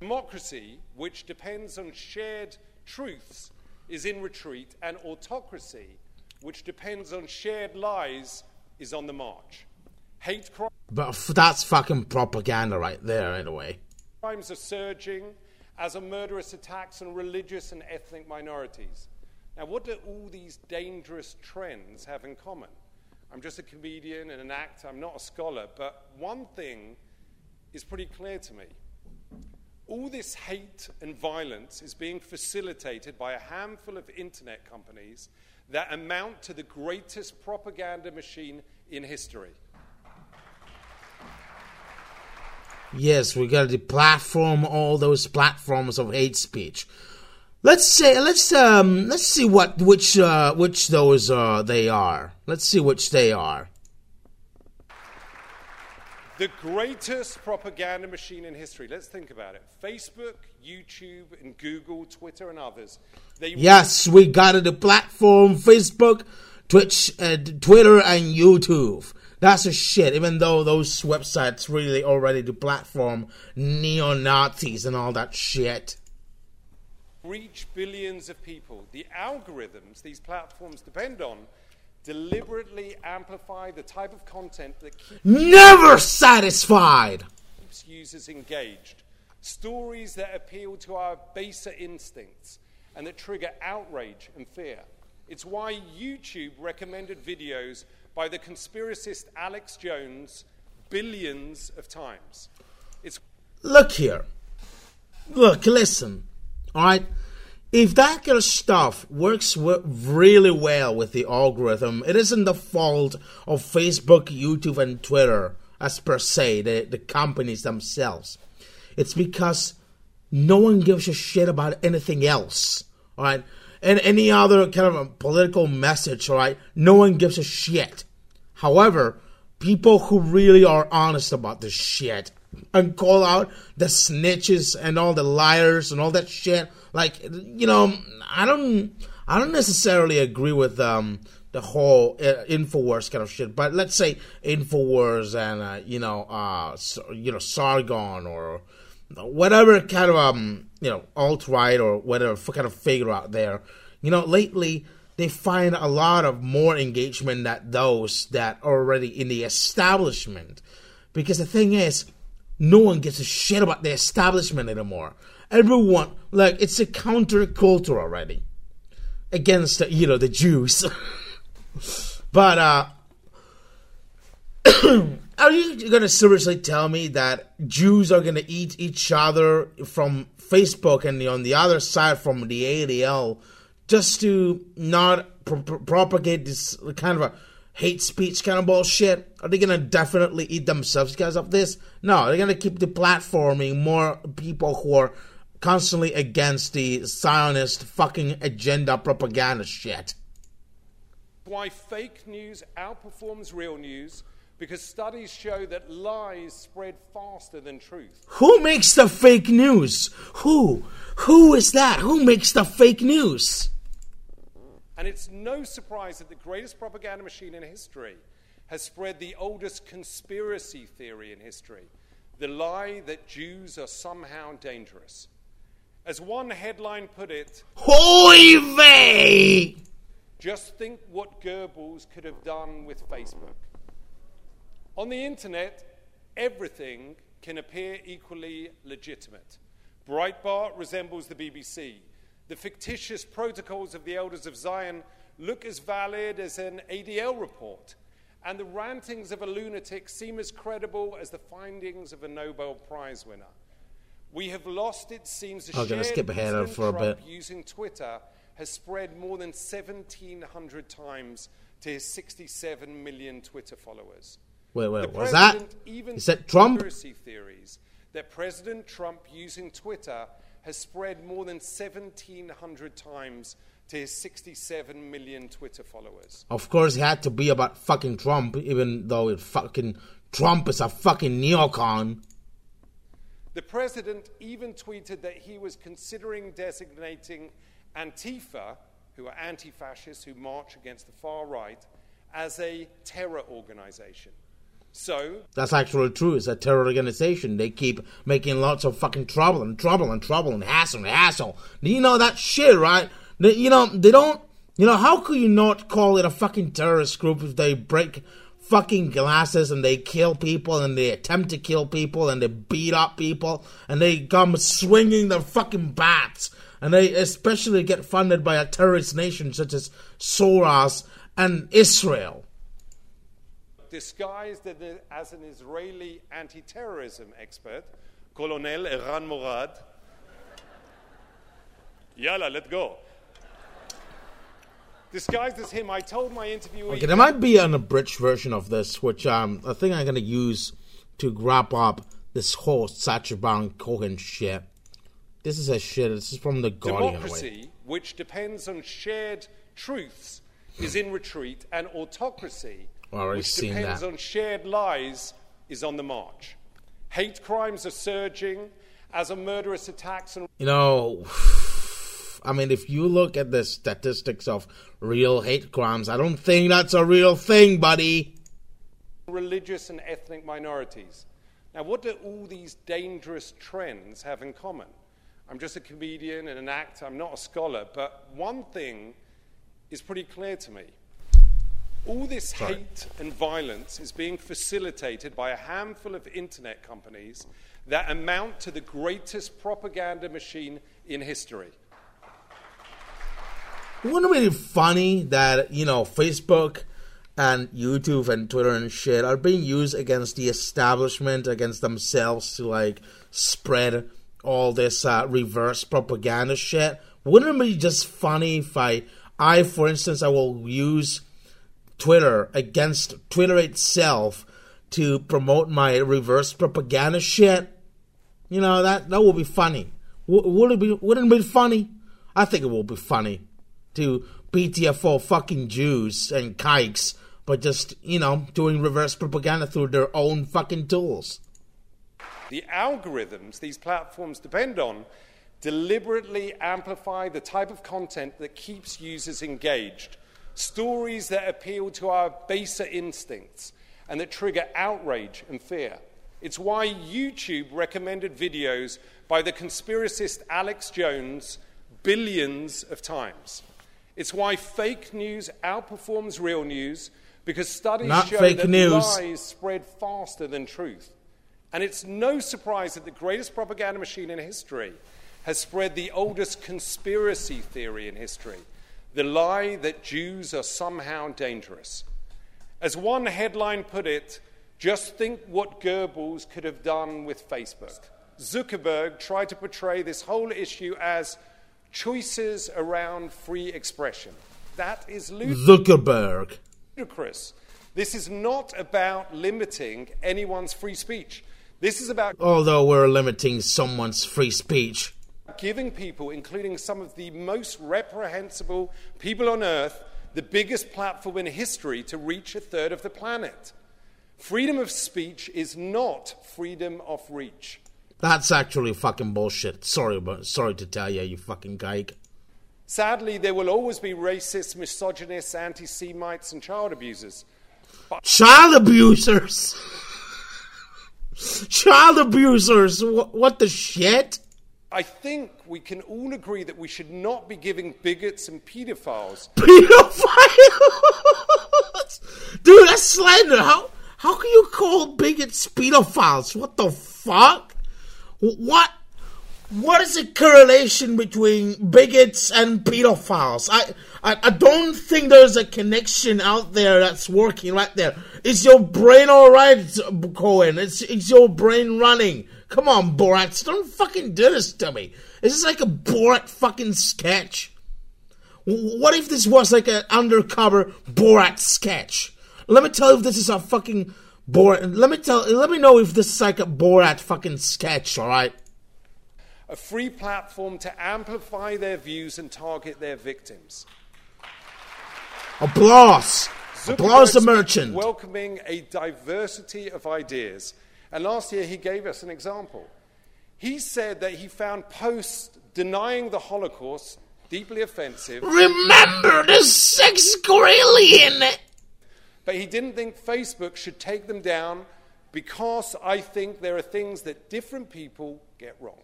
Democracy, which depends on shared truths, is in retreat, and autocracy, which depends on shared lies, is on the march. Hate cri- But f- that's fucking propaganda right there, anyway. crimes are surging, as are murderous attacks on religious and ethnic minorities. Now, what do all these dangerous trends have in common? I'm just a comedian and an actor, I'm not a scholar, but one thing is pretty clear to me. All this hate and violence is being facilitated by a handful of internet companies that amount to the greatest propaganda machine in history. Yes, we got to platform all those platforms of hate speech. Let's say let's um let's see what which uh which those uh they are. Let's see which they are. The greatest propaganda machine in history. Let's think about it. Facebook, YouTube, and Google, Twitter, and others. They Yes, we got it. The platform Facebook, Twitch, uh, Twitter, and YouTube. That's a shit. Even though those websites really already the platform neo Nazis and all that shit. reach billions of people. The algorithms these platforms depend on deliberately amplify the type of content that Never satisfied. keeps users engaged. Stories that appeal to our baser instincts and that trigger outrage and fear. It's why YouTube recommended videos by the conspiracist Alex Jones billions of times. It's Look here. Look, listen. All right. If that kind of stuff works w- really well with the algorithm, it isn't the fault of Facebook, YouTube, and Twitter as per se, the, the companies themselves. It's because no one gives a shit about anything else. All right. And any other kind of a political message, all right, no one gives a shit. However, people who really are honest about this shit and call out the snitches and all the liars and all that shit, like you know, I don't, I don't necessarily agree with um the whole uh, Infowars kind of shit, but let's say Infowars and uh, you know, uh, so, you know, Sargon or whatever kind of um you know alt right or whatever kind of figure out there. You know, lately they find a lot of more engagement than those that are already in the establishment. Because the thing is, no one gives a shit about the establishment anymore. Everyone like it's a counterculture already against you know the Jews. but uh are you gonna seriously tell me that Jews are gonna eat each other from Facebook and on the other side from the ADL just to not pro- propagate this kind of a hate speech kind of bullshit? Are they gonna definitely eat themselves because of this? No, they're gonna keep deplatforming more people who are constantly against the Zionist fucking agenda propaganda shit. why fake news outperforms real news because studies show that lies spread faster than truth. Who makes the fake news? Who? Who is that? Who makes the fake news? And it's no surprise that the greatest propaganda machine in history has spread the oldest conspiracy theory in history the lie that Jews are somehow dangerous. As one headline put it, Hoy vey! just think what Goebbels could have done with Facebook. On the internet, everything can appear equally legitimate. Breitbart resembles the BBC. The fictitious protocols of the Elders of Zion look as valid as an ADL report. And the rantings of a lunatic seem as credible as the findings of a Nobel Prize winner. We have lost, it seems, the I'm gonna skip ahead President for a Trump bit. using Twitter has spread more than 1,700 times to his 67 million Twitter followers. Wait, wait, was that? even Is that Trump? Conspiracy theories that President Trump using Twitter has spread more than 1,700 times to his 67 million Twitter followers. Of course, it had to be about fucking Trump, even though it fucking Trump is a fucking neocon. The president even tweeted that he was considering designating Antifa, who are anti fascists who march against the far right, as a terror organization. So, That's actually true. It's a terror organization. They keep making lots of fucking trouble and trouble and trouble and hassle and hassle. You know that shit, right? They, you know, they don't. You know, how could you not call it a fucking terrorist group if they break fucking glasses and they kill people and they attempt to kill people and they beat up people and they come swinging their fucking bats and they especially get funded by a terrorist nation such as Soros and Israel. Disguised as an Israeli anti terrorism expert, Colonel Eran Morad. Yalla, let's go. Disguised as him, I told my interviewee. Okay, there might be an abridged version of this, which um, I think I'm gonna use to wrap up this whole Sacha Baron Cohen shit. This is a shit. This is from the Guardian. Democracy, which depends on shared truths, is in retreat, and autocracy, Already which depends that. on shared lies, is on the march. Hate crimes are surging as are murderous attacks and You know, I mean, if you look at the statistics of real hate crimes, I don't think that's a real thing, buddy. religious and ethnic minorities. Now, what do all these dangerous trends have in common? I'm just a comedian and an actor, I'm not a scholar, but one thing is pretty clear to me. All this hate and violence is being facilitated by a handful of internet companies that amount to the greatest propaganda machine in history. Wouldn't it be funny that you know Facebook and YouTube and Twitter and shit are being used against the establishment, against themselves to like spread all this uh, reverse propaganda shit. Wouldn't it be just funny if I, I for instance, I will use Twitter against Twitter itself to promote my reverse propaganda shit? You know that that would be funny. Would it be? Wouldn't it be funny? I think it will be funny to BTFO fucking Jews and kikes, but just you know doing reverse propaganda through their own fucking tools. The algorithms these platforms depend on deliberately amplify the type of content that keeps users engaged. Stories that appeal to our baser instincts and that trigger outrage and fear. It's why YouTube recommended videos by the conspiracist Alex Jones billions of times. It's why fake news outperforms real news because studies Not show fake that news. lies spread faster than truth. And it's no surprise that the greatest propaganda machine in history has spread the oldest conspiracy theory in history the lie that Jews are somehow dangerous. As one headline put it, just think what Goebbels could have done with Facebook. Zuckerberg tried to portray this whole issue as choices around free expression. That is Zuckerberg. ludicrous. This is not about limiting anyone's free speech. This is about Although we're limiting someone's free speech. Giving people, including some of the most reprehensible people on earth, the biggest platform in history to reach a third of the planet. Freedom of speech is not freedom of reach. That's actually fucking bullshit. Sorry, but sorry to tell you, you fucking kike. Sadly, there will always be racists, misogynists, anti Semites, and child abusers. Child abusers. Child abusers. What, what the shit? I think we can all agree that we should not be giving bigots and pedophiles Pedophiles. Dude, that's slander. How how can you call bigots pedophiles? What the fuck? What what is the correlation between bigots and pedophiles? I, I I don't think there's a connection out there that's working right there. Is your brain alright, Cohen? It's is your brain running? Come on, Borat, don't fucking do this to me. Is this like a Borat fucking sketch? What if this was like an undercover Borat sketch? Let me tell you if this is a fucking Borat. Let me tell. Let me know if this is like a Borat fucking sketch. All right. a free platform to amplify their views and target their victims. Applause. Applause the merchant. Welcoming a diversity of ideas. And last year he gave us an example. He said that he found posts denying the Holocaust deeply offensive, Remember the six grillion. but he didn't think Facebook should take them down because I think there are things that different people get wrong.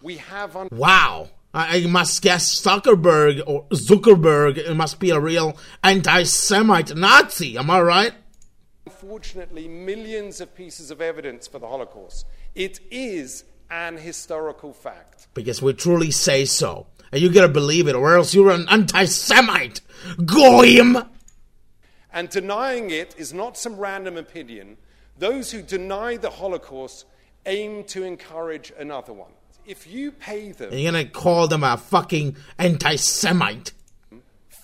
We have un- Wow. I, I must guess Zuckerberg or Zuckerberg must be a real anti-Semite Nazi. Am I right? Unfortunately millions of pieces of evidence for the Holocaust. It is an historical fact. Because we truly say so. And you gotta believe it, or else you're an anti-Semite. Goyim. And denying it is not some random opinion. Those who deny the Holocaust aim to encourage another one. If you pay them, And you're gonna call them a fucking anti-Semite.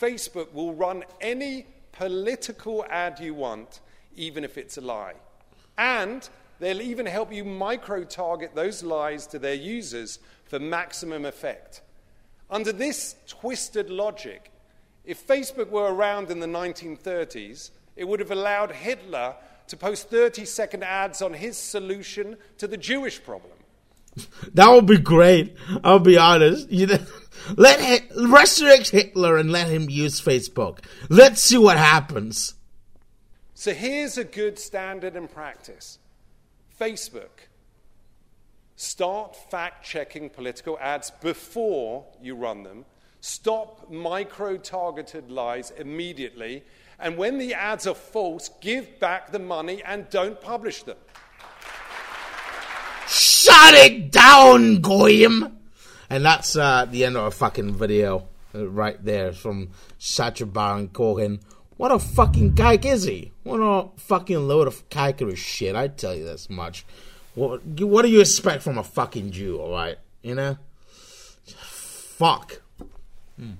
Facebook will run any political ad you want, even if it's a lie. And they'll even help you micro target those lies to their users for maximum effect. Under this twisted logic, if Facebook were around in the 1930s, it would have allowed Hitler to post 30 second ads on his solution to the Jewish problem. That would be great. I'll be honest. You know, let resurrect Hitler and let him use Facebook. Let's see what happens. So here's a good standard and practice Facebook. Start fact checking political ads before you run them. Stop micro targeted lies immediately. And when the ads are false, give back the money and don't publish them. Shut it down, Goyim. And that's uh, the end of our fucking video uh, right there from Sacha Baron Cohen. What a fucking kike is he? What a fucking load of kikery shit, I tell you this much. What, what do you expect from a fucking Jew, alright? You know? Fuck. Hmm.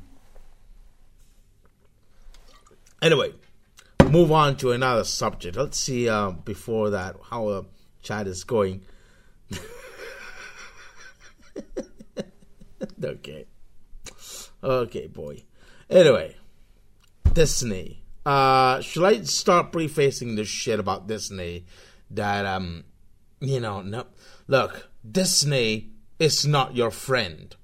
Anyway, move on to another subject. Let's see uh, before that how uh, chat is going. okay. Okay, boy. Anyway, Disney. Uh, should I start prefacing this shit about Disney? That um, you know, no. Look, Disney is not your friend.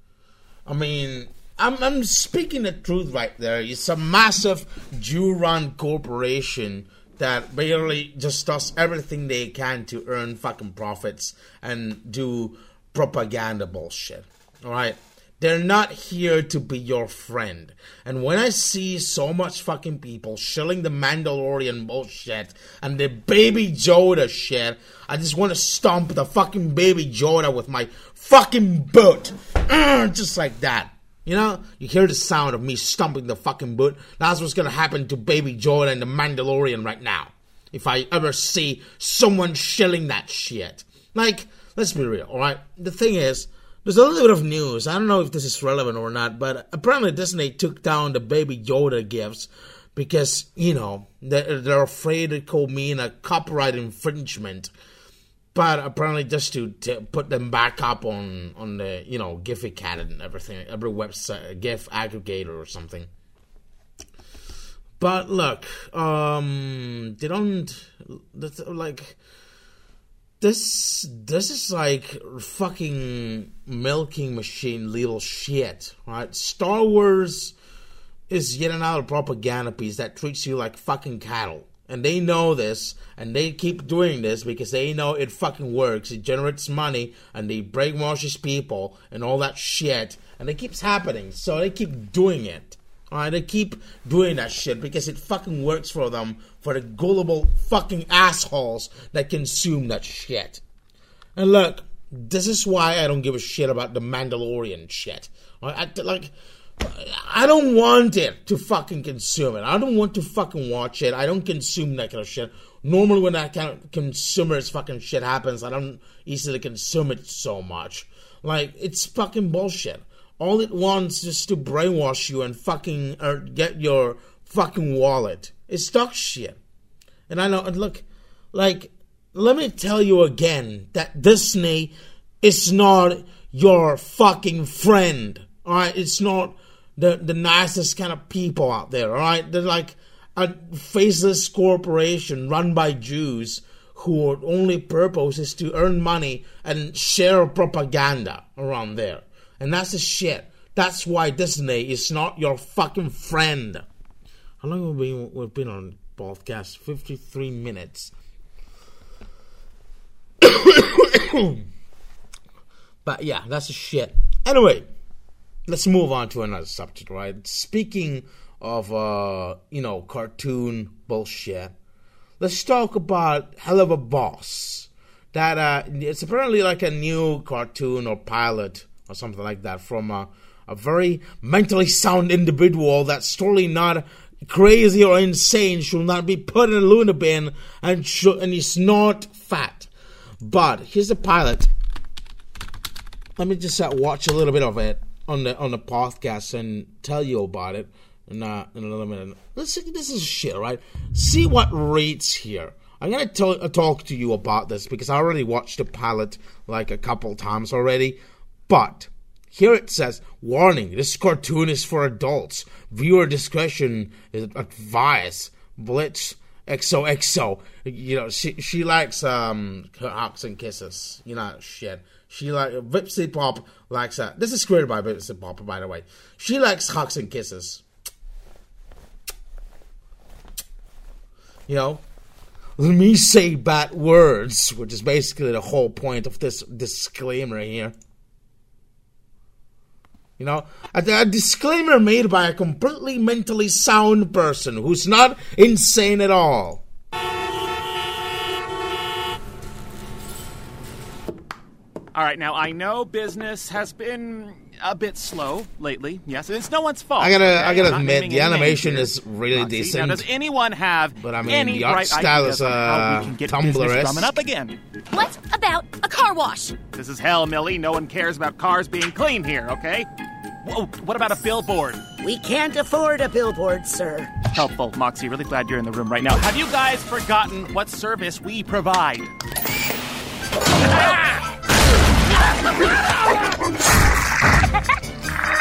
I mean, I'm I'm speaking the truth right there. It's a massive Jew-run corporation that barely just does everything they can to earn fucking profits and do propaganda bullshit. All right. They're not here to be your friend. And when I see so much fucking people shilling the Mandalorian bullshit and the baby Yoda shit, I just want to stomp the fucking baby Yoda with my fucking boot. Mm, just like that. You know, you hear the sound of me stomping the fucking boot. That's what's gonna happen to Baby Yoda and the Mandalorian right now. If I ever see someone shilling that shit. Like, let's be real, alright? The thing is, there's a little bit of news. I don't know if this is relevant or not, but apparently Disney took down the Baby Yoda gifts because, you know, they're, they're afraid it could mean a copyright infringement but apparently just to, to put them back up on on the you know Gfycat and everything, every website, GIF aggregator or something. But look, um, they don't like this. This is like fucking milking machine little shit, right? Star Wars is yet another propaganda piece that treats you like fucking cattle and they know this, and they keep doing this because they know it fucking works. It generates money, and they brainwashes people and all that shit, and it keeps happening. So they keep doing it. Alright, they keep doing that shit because it fucking works for them, for the gullible fucking assholes that consume that shit. And look, this is why I don't give a shit about the Mandalorian shit. I, like, I don't want it to fucking consume it. I don't want to fucking watch it. I don't consume that kind of shit. Normally, when that kind of consumerist fucking shit happens, I don't easily consume it so much. Like, it's fucking bullshit. All it wants is to brainwash you and fucking or get your fucking wallet. It's dog shit. And I know, and look, like, let me tell you again that Disney is not your fucking friend. Alright, it's not the the nicest kind of people out there. All right, they're like a faceless corporation run by Jews whose only purpose is to earn money and share propaganda around there. And that's the shit. That's why Disney is not your fucking friend. How long have we been, we've been on podcast? 53 minutes. but yeah, that's a shit. Anyway, let's move on to another subject, right? Speaking of, uh, you know, cartoon bullshit, let's talk about Helluva Boss. That uh, it's apparently like a new cartoon or pilot or something like that from a, a very mentally sound individual that's totally not crazy or insane, should not be put in a Luna bin, and should, and he's not fat. But here's the pilot. Let me just uh, watch a little bit of it on the on the podcast and tell you about it in, uh, in another minute. Let's see this is shit, right? See what rates here. I'm gonna tell, uh, talk to you about this because I already watched the pilot like a couple times already. But here it says, "Warning: This cartoon is for adults. Viewer discretion is advised." Blitz XOXO. You know, she she likes um hugs and kisses. You know, shit. She like Vivziepop likes that. This is created by Vivziepop, by the way. She likes hugs and kisses. You know, let me say bad words, which is basically the whole point of this disclaimer here. You know, a, a, disclaimer made by a completely mentally sound person who's not insane at all. All right, now I know business has been a bit slow lately. Yes, it's no one's fault. I gotta- okay? I gotta admit, the animation is really Moxie, decent. Now, does anyone have But I mean, any the art bright style ideas is, on how uh, we can get Tumblr-esque. business drumming up again? What about a car wash? This is hell, Millie. No one cares about cars being clean here, okay? Whoa, what about a billboard? We can't afford a billboard, sir. Helpful, Moxie. Really glad you're in the room right now. Have you guys forgotten what service we provide?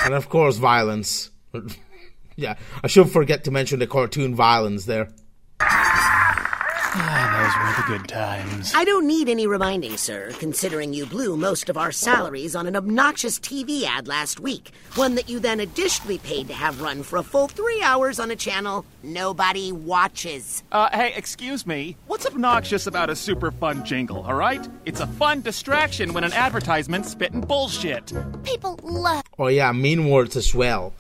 And of course, violence. yeah, I should forget to mention the cartoon violence there. Ah, those were the good times. I don't need any reminding, sir, considering you blew most of our salaries on an obnoxious TV ad last week. One that you then additionally paid to have run for a full three hours on a channel nobody watches. Uh, hey, excuse me. What's obnoxious about a super fun jingle, all right? It's a fun distraction when an advertisement's spitting bullshit. People love. Oh yeah, mean words as well.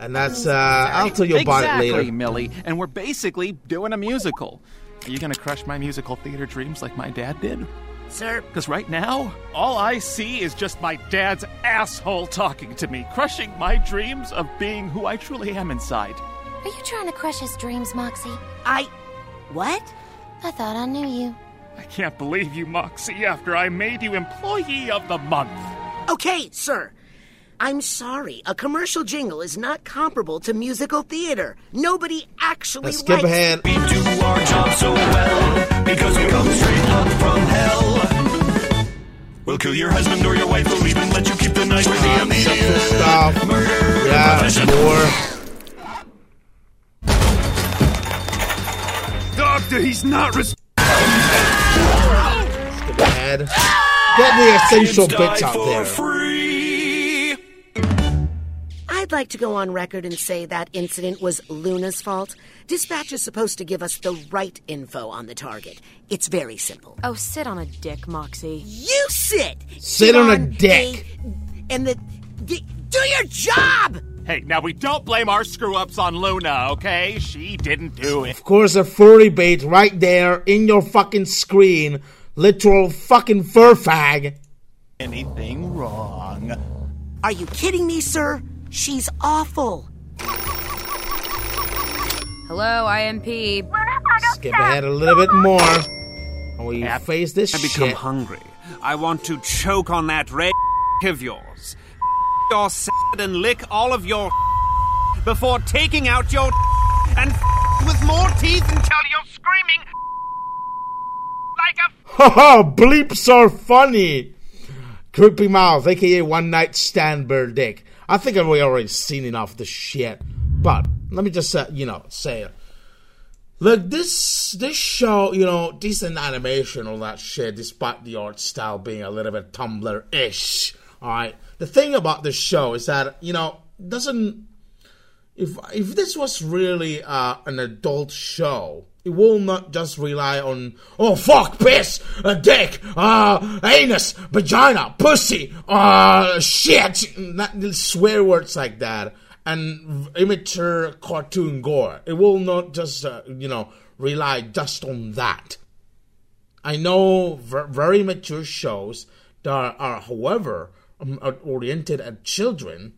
And that's uh I'll tell you about exactly, it later. Millie. And we're basically doing a musical. Are you gonna crush my musical theater dreams like my dad did? Sir, Because right now, all I see is just my dad's asshole talking to me, crushing my dreams of being who I truly am inside. Are you trying to crush his dreams, Moxie? I. What? I thought I knew you. I can't believe you, Moxie, after I made you Employee of the Month. Okay, sir. I'm sorry. A commercial jingle is not comparable to musical theater. Nobody actually Let's skip likes ahead. We do our job so well because we come straight up from hell. We'll kill your husband or your wife, we'll even let you keep the night with the sexual immediate stuff. murder. Yeah, profession. more. Doctor, he's not res- Skip ahead. Get the essential bits die out for there. free. I'd like to go on record and say that incident was Loona's fault. Dispatch is supposed to give us the right info on the target. It's very simple. Oh, sit on a dick, Moxie. You sit! Sit on a dick. a- and the, the. Do your job! Hey, now we don't blame our screw ups on Loona, okay? She didn't do it. Of course, a furry bait right there in your fucking screen. Literal fucking fur fag. Anything wrong? Are you kidding me, sir? She's awful. Hello, IMP. Skip ahead a little bit more. Oh, and we Yep. face this I become shit. hungry. I want to choke on that red of yours. Your salad and lick all of your before taking out your and with more teeth until you're screaming like a Haha, bleeps are funny. Creepy Mouth, aka One Night Stand bird Dick. I think I've already seen enough of this shit. But let me just, uh, you know, say it. Look, this this show, you know, decent animation, all that shit, despite the art style being a little bit Tumblr-ish. All right. The thing about this show is that you know doesn't if if this was really uh, an adult show, it will not just rely on oh fuck, piss, a dick, uh, anus, vagina, pussy, uh, shit, not swear words like that, and immature cartoon gore. It will not just uh, you know rely just on that. I know very mature shows that are, however, um, oriented at children,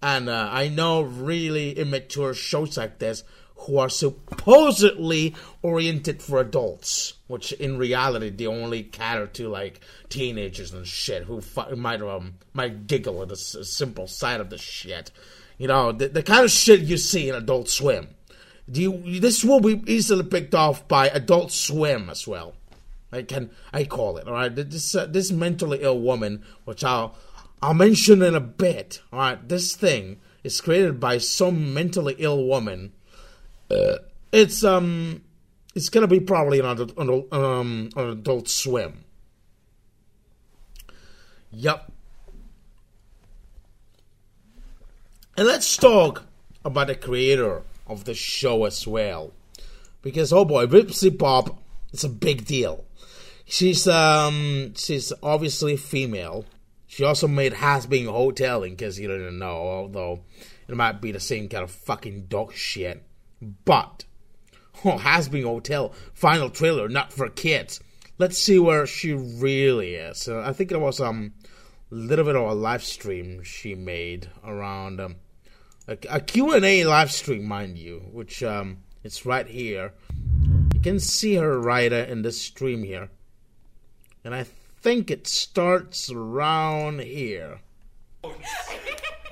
and uh, I know really immature shows like this who are supposedly oriented for adults, which in reality they only cater to like teenagers and shit who fu- might um might giggle at s- simple sight of the shit. You know the, the kind of shit you see in Adult Swim. Do you, this will be easily picked off by Adult Swim as well. I can I call it all right. This uh, this mentally ill woman, which I'll I'll mention in a bit. All right, this thing is created by some mentally ill woman. Uh, it's um, it's gonna be probably on adult, um, on Adult Swim. Yep. And let's talk about the creator of the show as well, because oh boy, Vivziepop, it's a big deal. She's um she's obviously female. She also made Hazbin Hotel in case you didn't know, although it might be the same kind of fucking dog shit. But oh, Hazbin Hotel final trailer not for kids. Let's see where she really is. Uh, I think it was um a little bit of a live stream she made around um, a, a Q&A live stream, mind you, which um, it's right here. You can see her right uh, in this stream here. And I think it starts around here. Oh,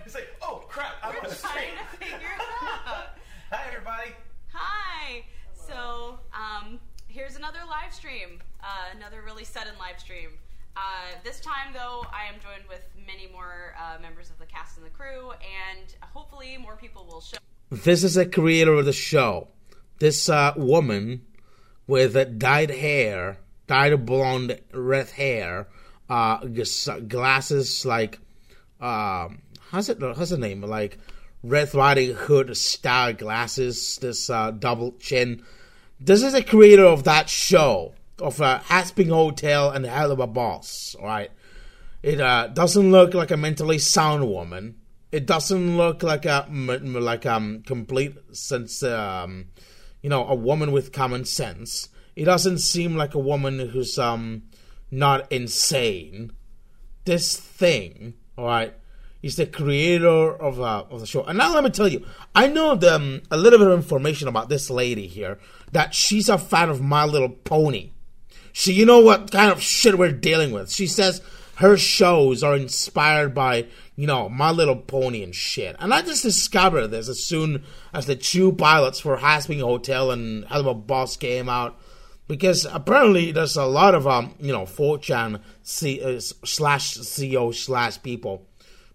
It's like, oh crap, I'm on the screen. Um, here's another live stream. Uh, another really sudden live stream. Uh, this time, though, I am joined with many more uh, members of the cast and the crew, and hopefully, more people will show. This is the creator of the show. This uh, woman with dyed hair, dyed blonde red hair, uh, glasses like, um, how's it? How's the name? Like Red Riding Hood style glasses. This uh, double chin. This is the creator of that show of uh, Hazbin Hotel and Helluva Boss. Right? It uh, doesn't look like a mentally sound woman. It doesn't look like a like um complete sense um you know a woman with common sense. It doesn't seem like a woman who's um not insane. This thing, all right, is the creator of uh, of the show. And now let me tell you, I know the, um, a little bit of information about this lady here. That she's a fan of My Little Pony. She, you know what kind of shit we're dealing with. She says her shows are inspired by, you know, My Little Pony and shit. And I just discovered this as soon as the two pilots for Hazbin Hotel and Helluva Boss came out. Because apparently there's a lot of, um, you know, 4chan C, uh, slash CO slash people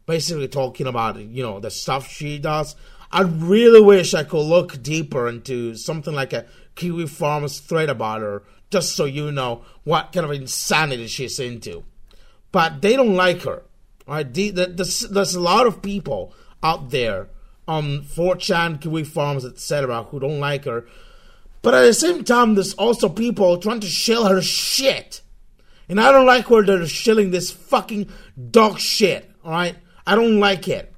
basically talking about, you know, the stuff she does. I really wish I could look deeper into something like a Kiwi Farms thread about her, just so you know what kind of insanity she's into. But they don't like her. Right? The, the, the, there's a lot of people out there um, on 4chan, Kiwi Farms, etc., who don't like her. But at the same time, there's also people trying to shill her shit. And I don't like where they're shilling this fucking dog shit, alright? I don't like it.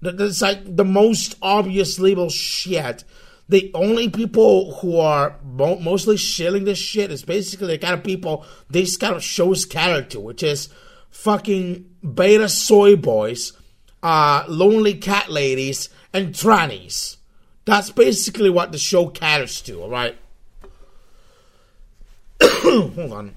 That's like the most obvious label shit. The only people who are mo- mostly shilling this shit is basically the kind of people this kind of shows to, which is fucking beta soy boys, uh, lonely cat ladies, and trannies. That's basically what the show caters to, alright? Hold on.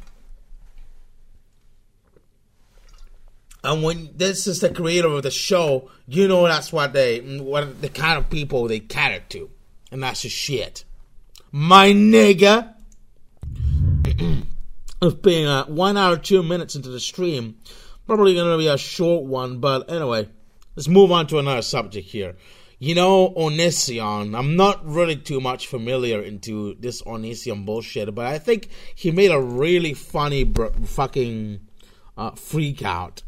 And when this is the creator of the show, you know that's what they, what the kind of people they cater to, and that's the shit. My nigga. of being uh, one hour two minutes into the stream, probably to be a short one. But anyway, let's move on to another subject here. You know, Onision, I'm not really too much familiar into this Onision bullshit, but I think he made a really funny br- fucking uh, freak out.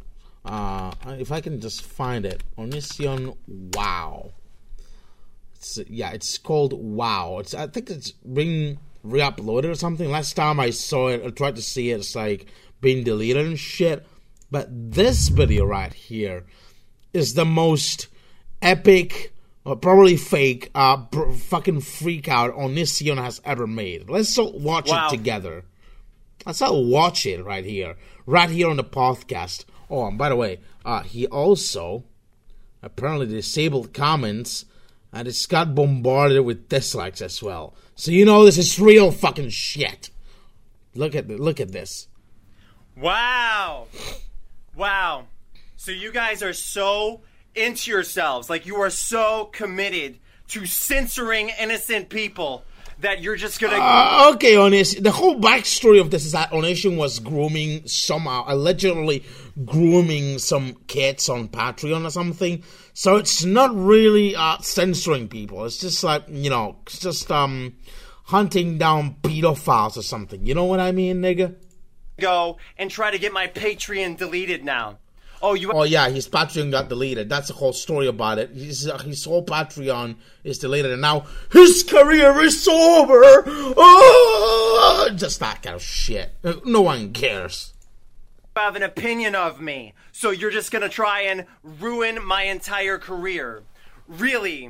Uh, if I can just find it, Onision Wow. It's, yeah, it's called Wow. It's I think it's being re-uploaded or something. Last time I saw it, I tried to see it, it's like being deleted and shit. But this video right here is the most epic, or probably fake, uh, br- fucking freak out Onision has ever made. Let's all watch Wow. it together. Let's all watch it right here, right here on the podcast. Oh, and by the way, uh, he also apparently disabled comments and it's got bombarded with dislikes as well. So you know this is real fucking shit. Look at look at this. Wow. Wow. So you guys are so into yourselves. Like you are so committed to censoring innocent people that you're just gonna. Uh, okay, Onish. The whole backstory of this is that Onision was grooming somehow, allegedly grooming some kids on Patreon or something. So it's not really uh, censoring people. It's just like you know, it's just um hunting down pedophiles or something. You know what I mean, nigga? go and try to get my Patreon deleted now. Oh, you. Oh yeah, his Patreon got deleted. That's the whole story about it. His uh, his whole Patreon is deleted, and now his career is over. Oh, just that kind of shit. No one cares. have an opinion of me, so you're just gonna try and ruin my entire career. Really,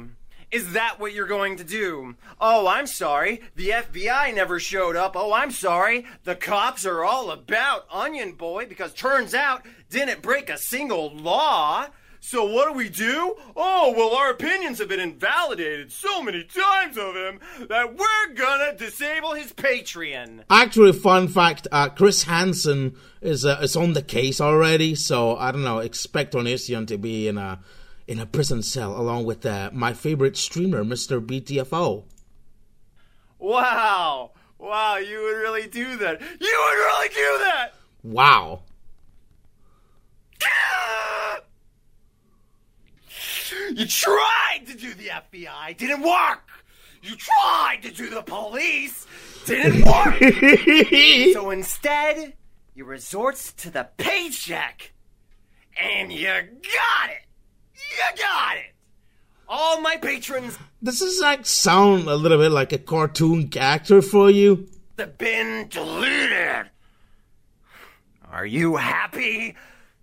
Is that what you're going to do? Oh, I'm sorry. The FBI never showed up. Oh, I'm sorry. The cops are all about Onion Boy because turns out didn't break a single law. So what do we do? Oh, well, our opinions have been invalidated so many times of him that we're gonna disable his Patreon. Actually, fun fact: uh, Chris Hansen is uh, is on the case already, so I don't know. Expect Onision to be in a in a prison cell along with uh, my favorite streamer, Mr. BTFO. Wow. Wow, you would really do that. You would really do that! Wow. You tried to do the FBI, didn't work. You tried to do the police, didn't work. so instead, you resort to the paycheck, and you got it. You got it. All my patrons Does this like sound a little bit like a cartoon character for you? have been deleted. Are you happy?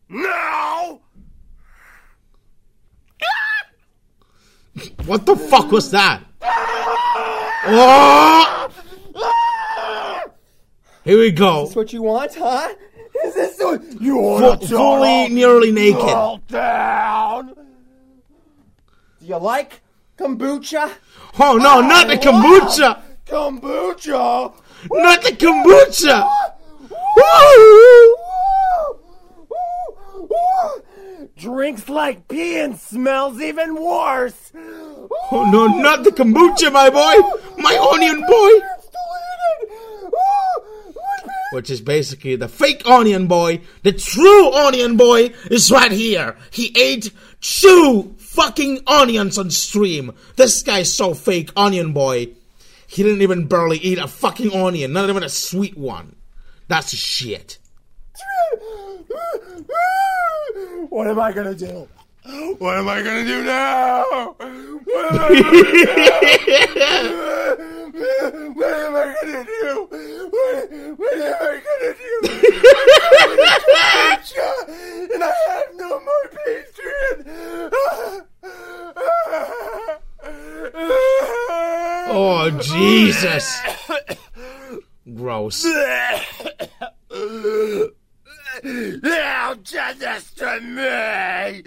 No. What the fuck was that? Oh! Here we go. Is this what you want, huh? Is this what you Fu- want? to fully nearly naked. Settle down. Do you like kombucha? Oh no, oh, not the kombucha! Kombucha. Not the kombucha! Drinks like pee and smells even worse. Oh no, not the kombucha, my boy! My onion boy! Which is basically the fake onion boy. The true onion boy is right here. He ate two fucking onions on stream. This guy's so fake, onion boy. He didn't even barely eat a fucking onion, not even a sweet one. That's shit. What am I gonna do? What am I gonna do now? What am I gonna do? What, what am I gonna do? and I have no more Patreon. Oh, Jesus. Gross. Now just to me.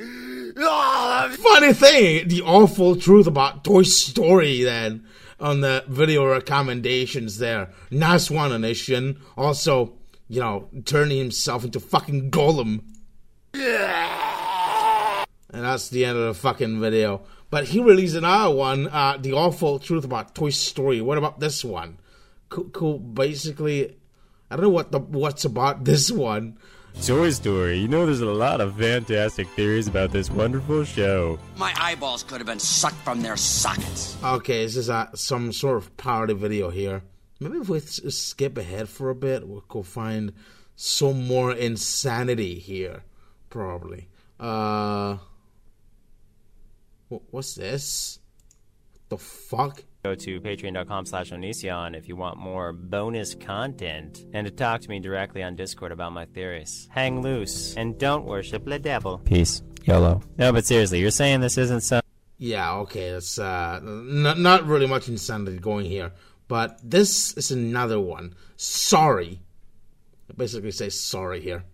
Of Funny thing, the awful truth about Toy Story then on the video recommendations there. Nice one, Onision. Also, you know, turning himself into fucking Gollum. And that's the end of the fucking video. But he released another one, uh, The Awful Truth About Toy Story. What about this one? Cool, cool. Basically, I don't know what the what's about this one. Toy Story. You know, there's a lot of fantastic theories about this wonderful show. My eyeballs could have been sucked from their sockets. Okay, this is uh, some sort of parody video here. Maybe if we skip ahead for a bit, we could find some more insanity here. Probably. Uh, what's this? The fuck? Go to patreon.com slash Onision if you want more bonus content and to talk to me directly on Discord about my theories. Hang loose and don't worship the devil. Peace. YOLO. No, but seriously, you're saying this isn't some. Yeah, okay, it's uh, n- not really much insanity going here, but this is another one. Sorry. It basically say sorry here.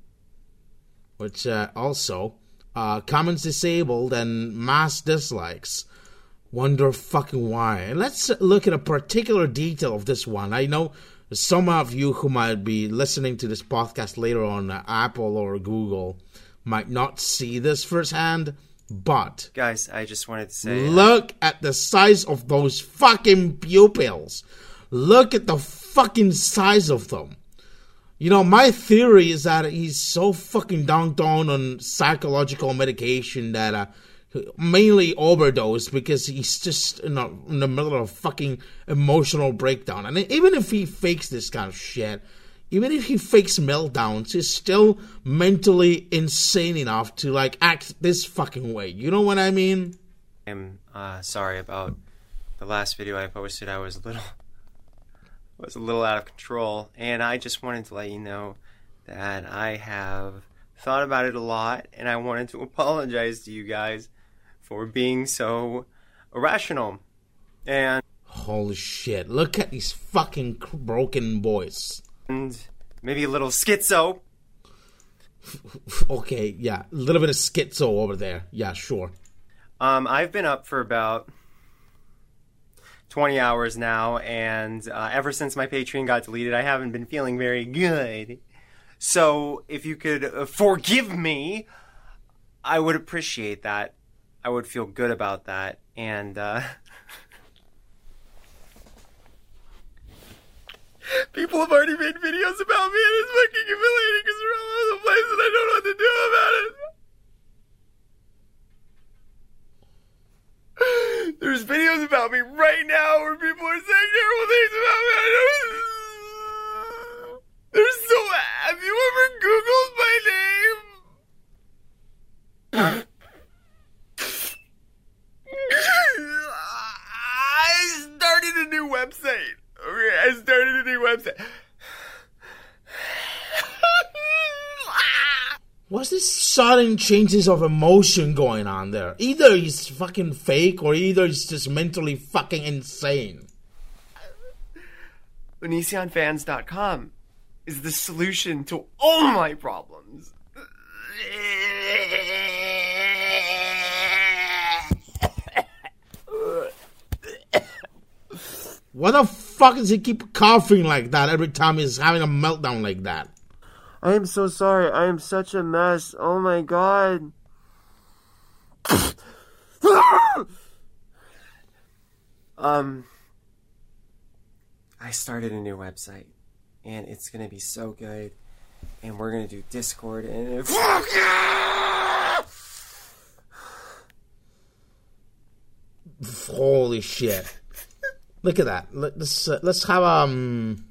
Which uh, also, uh, comments disabled and mass dislikes. Wonder fucking why. Let's look at a particular detail of this one. I know some of you who might be listening to this podcast later on uh, Apple or Google might not see this firsthand, but Guys, I just wanted to say. Look at the size of those fucking pupils. Look at the fucking size of them. You know, my theory is that he's so fucking dunked on on psychological medication that uh, mainly overdose because he's just in, a, in the middle of a fucking emotional breakdown. And even if he fakes this kind of shit, even if he fakes meltdowns, he's still mentally insane enough to like act this fucking way. You know what I mean? I'm uh, sorry about the last video I posted. I was a little was a little out of control, and I just wanted to let you know that I have thought about it a lot, and I wanted to apologize to you guys for being so irrational. And Holy shit! Look at these fucking broken boys. and maybe a little schizo. Okay, yeah, a little bit of schizo over there. Yeah, sure. Um, I've been up for about 20 hours now, and uh, ever since my Patreon got deleted, I haven't been feeling very good. So, if you could uh, forgive me, I would appreciate that. I would feel good about that. And, uh, People have already made videos about me, and it's fucking humiliating because they're all over the place, and I don't know what to do about it. There's videos about me right now where people are saying terrible things about me. I don't. They're so. Have you ever Googled my name? I started a new website. Okay, I started a new website. What's this sudden changes of emotion going on there? Either he's fucking fake or either he's just mentally fucking insane. Onisionfans.com is the solution to all my problems. Why the fuck does he keep coughing like that every time he's having a meltdown like that? I am so sorry. I am such a mess. Oh my god. um I started a new website and it's to be so good and we're to do Discord and Holy shit! Look at that. Let- Let's uh, let's have um,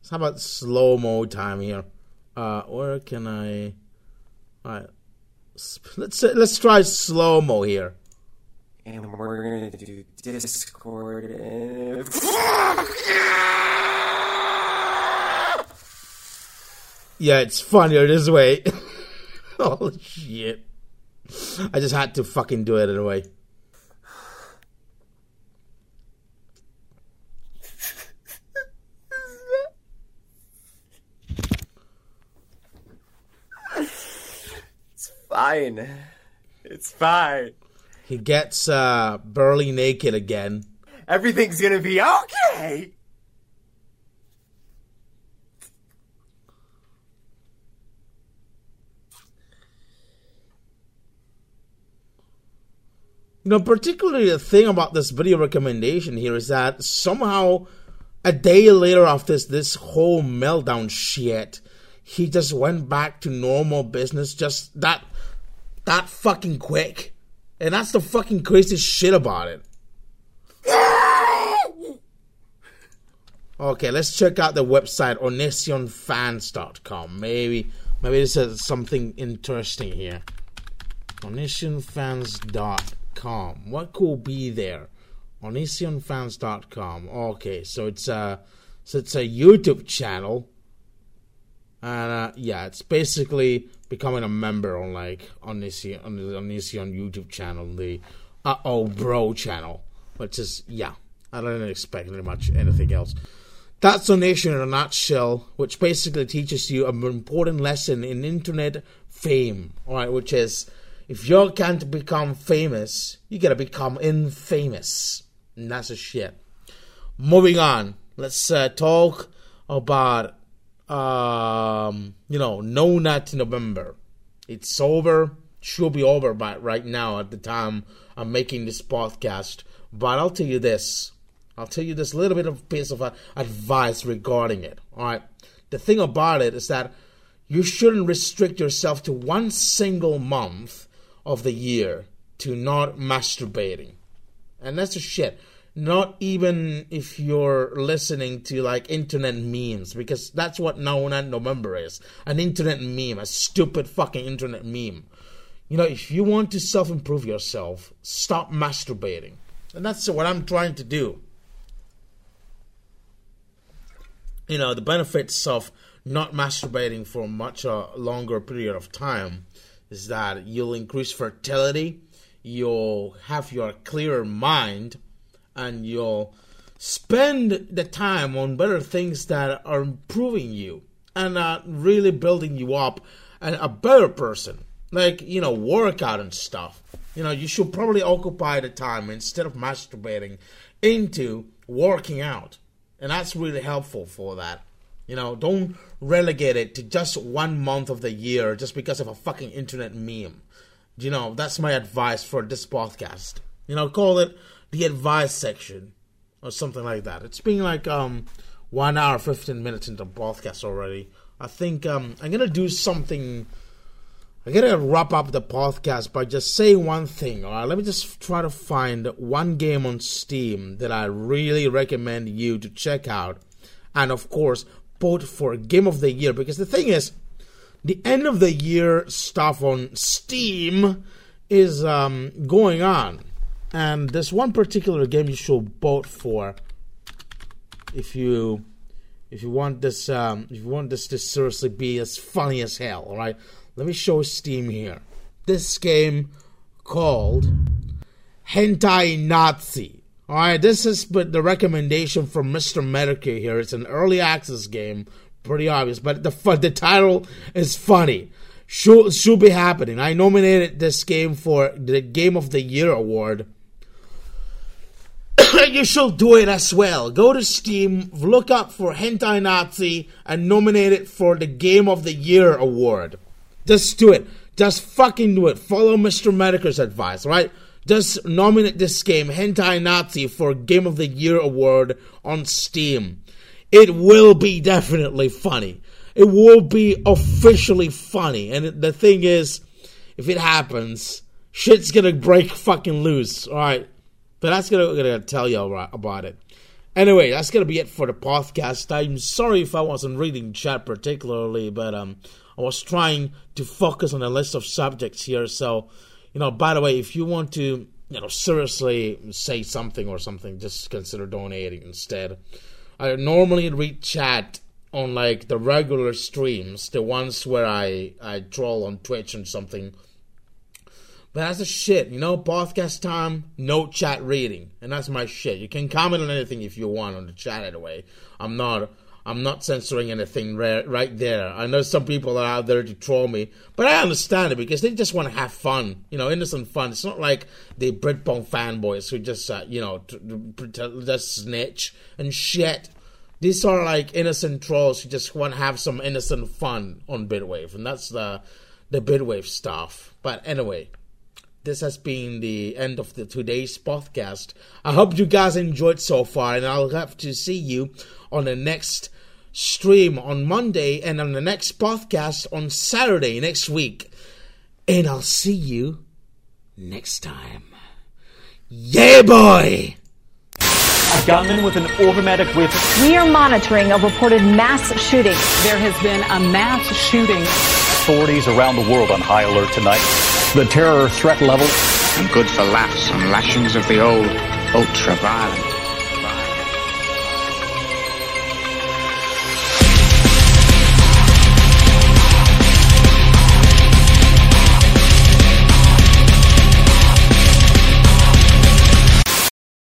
let's have a slow mo time here. Uh, where can I? All right, let's let's try slow mo here. and we're to do Discord and Yeah, it's funnier this way. Holy shit! I just had to fucking do it anyway. It's fine. It's fine. He gets uh burly naked again. Everything's to be okay. You know, particularly the thing about this video recommendation here is that somehow a day later after this, this whole meltdown shit, he just went back to normal business just that that fucking quick. And that's the fucking craziest shit about it. Okay, let's check out the website onisionfans.com. Maybe maybe this is something interesting here. Onisionfans.com. What could be there? Onisionfans.com. Okay, so it's a so it's a YouTube channel. And uh, yeah, it's basically becoming a member on like on this on the Onision YouTube channel, the Uh Oh Bro channel, which is yeah, I don't expect very much anything else. That's Donation in a nutshell, which basically teaches you an important lesson in internet fame, alright, which is if you can't become famous, you gotta become infamous. And that's a shit. Moving on, let's uh, talk about, um, you know, No Nut November. It's over, should be over by right now at the time I'm making this podcast. But I'll tell you this I'll tell you this little bit of piece of advice regarding it. All right. The thing about it is that you shouldn't restrict yourself to one single month of the year to not masturbating. And that's a shit. Not even if you're listening to like internet memes, because that's what Nut November is. An internet meme, a stupid fucking internet meme. You know, if you want to self improve yourself, stop masturbating. And that's what I'm trying to do you know the benefits of not masturbating for much a longer period of time is that you'll increase fertility you'll have your clearer mind and you'll spend the time on better things that are improving you and uh, really building you up and a better person. Like you know workout and stuff. You know you should probably occupy the time instead of masturbating into working out. And that's really helpful for that. You know don't relegate it to just one month of the year just because of a fucking internet meme. You know that's my advice for this podcast. You know call it the advice section or something like that it's been like um one hour 15 minutes into podcast already i think um i'm gonna do something I gotta wrap up the podcast by just saying one thing. All right, let me just try to find one game on Steam that I really recommend you to check out, and of course, vote for Game of the Year. Because the thing is, the end of the year stuff on Steam is um, going on, and there's one particular game you should vote for if you if you want this um, if you want this to seriously be as funny as hell. All right. Let me show Steam here. This game called Hentai Nazi. Alright, this is but the recommendation from Mr. Metokur here. It's an early access game, pretty obvious, but the the title is funny. Should should be happening. I nominated this game for the Game of the Year award. you should do it as well. Go to Steam, look up for Hentai Nazi, and nominate it for the Game of the Year award. Just do it. Just fucking do it. Follow Mr. Metokur's advice, right? Just nominate this game, Hentai Nazi, for Game of the Year award on Steam. It will be definitely funny. It will be officially funny. And the thing is, if it happens, shit's gonna break fucking loose, alright? But that's gonna, gonna tell you about it. Anyway, that's gonna be it for the podcast. I'm sorry if I wasn't reading chat particularly, but um, I was trying to focus on a list of subjects here. So, you know, by the way, if you want to, you know, seriously say something or something, just consider donating instead. I normally read chat on like the regular streams, the ones where I I troll on Twitch and something. But that's the shit, you know, podcast time, no chat reading. And that's my shit. You can comment on anything if you want on the chat anyway. I'm not I'm not censoring anything right there. I know some people are out there to troll me, but I understand it because they just want to have fun, you know, innocent fun. It's not like the Britbong fanboys who just, uh, you know, just snitch and shit. These are like innocent trolls who just want to have some innocent fun on Bitwave, and that's the the Bitwave stuff. But anyway, this has been the end of the today's podcast. I hope you guys enjoyed so far, and I'll have to see you on the next stream on Monday and on the next podcast on Saturday next week. And I'll see you next time. Yeah, boy! A gunman with an automatic weapon. We are monitoring a reported mass shooting. There has been a mass shooting. Authorities around the world on high alert tonight. The terror threat level. And good for laughs and lashings of the old ultra violent.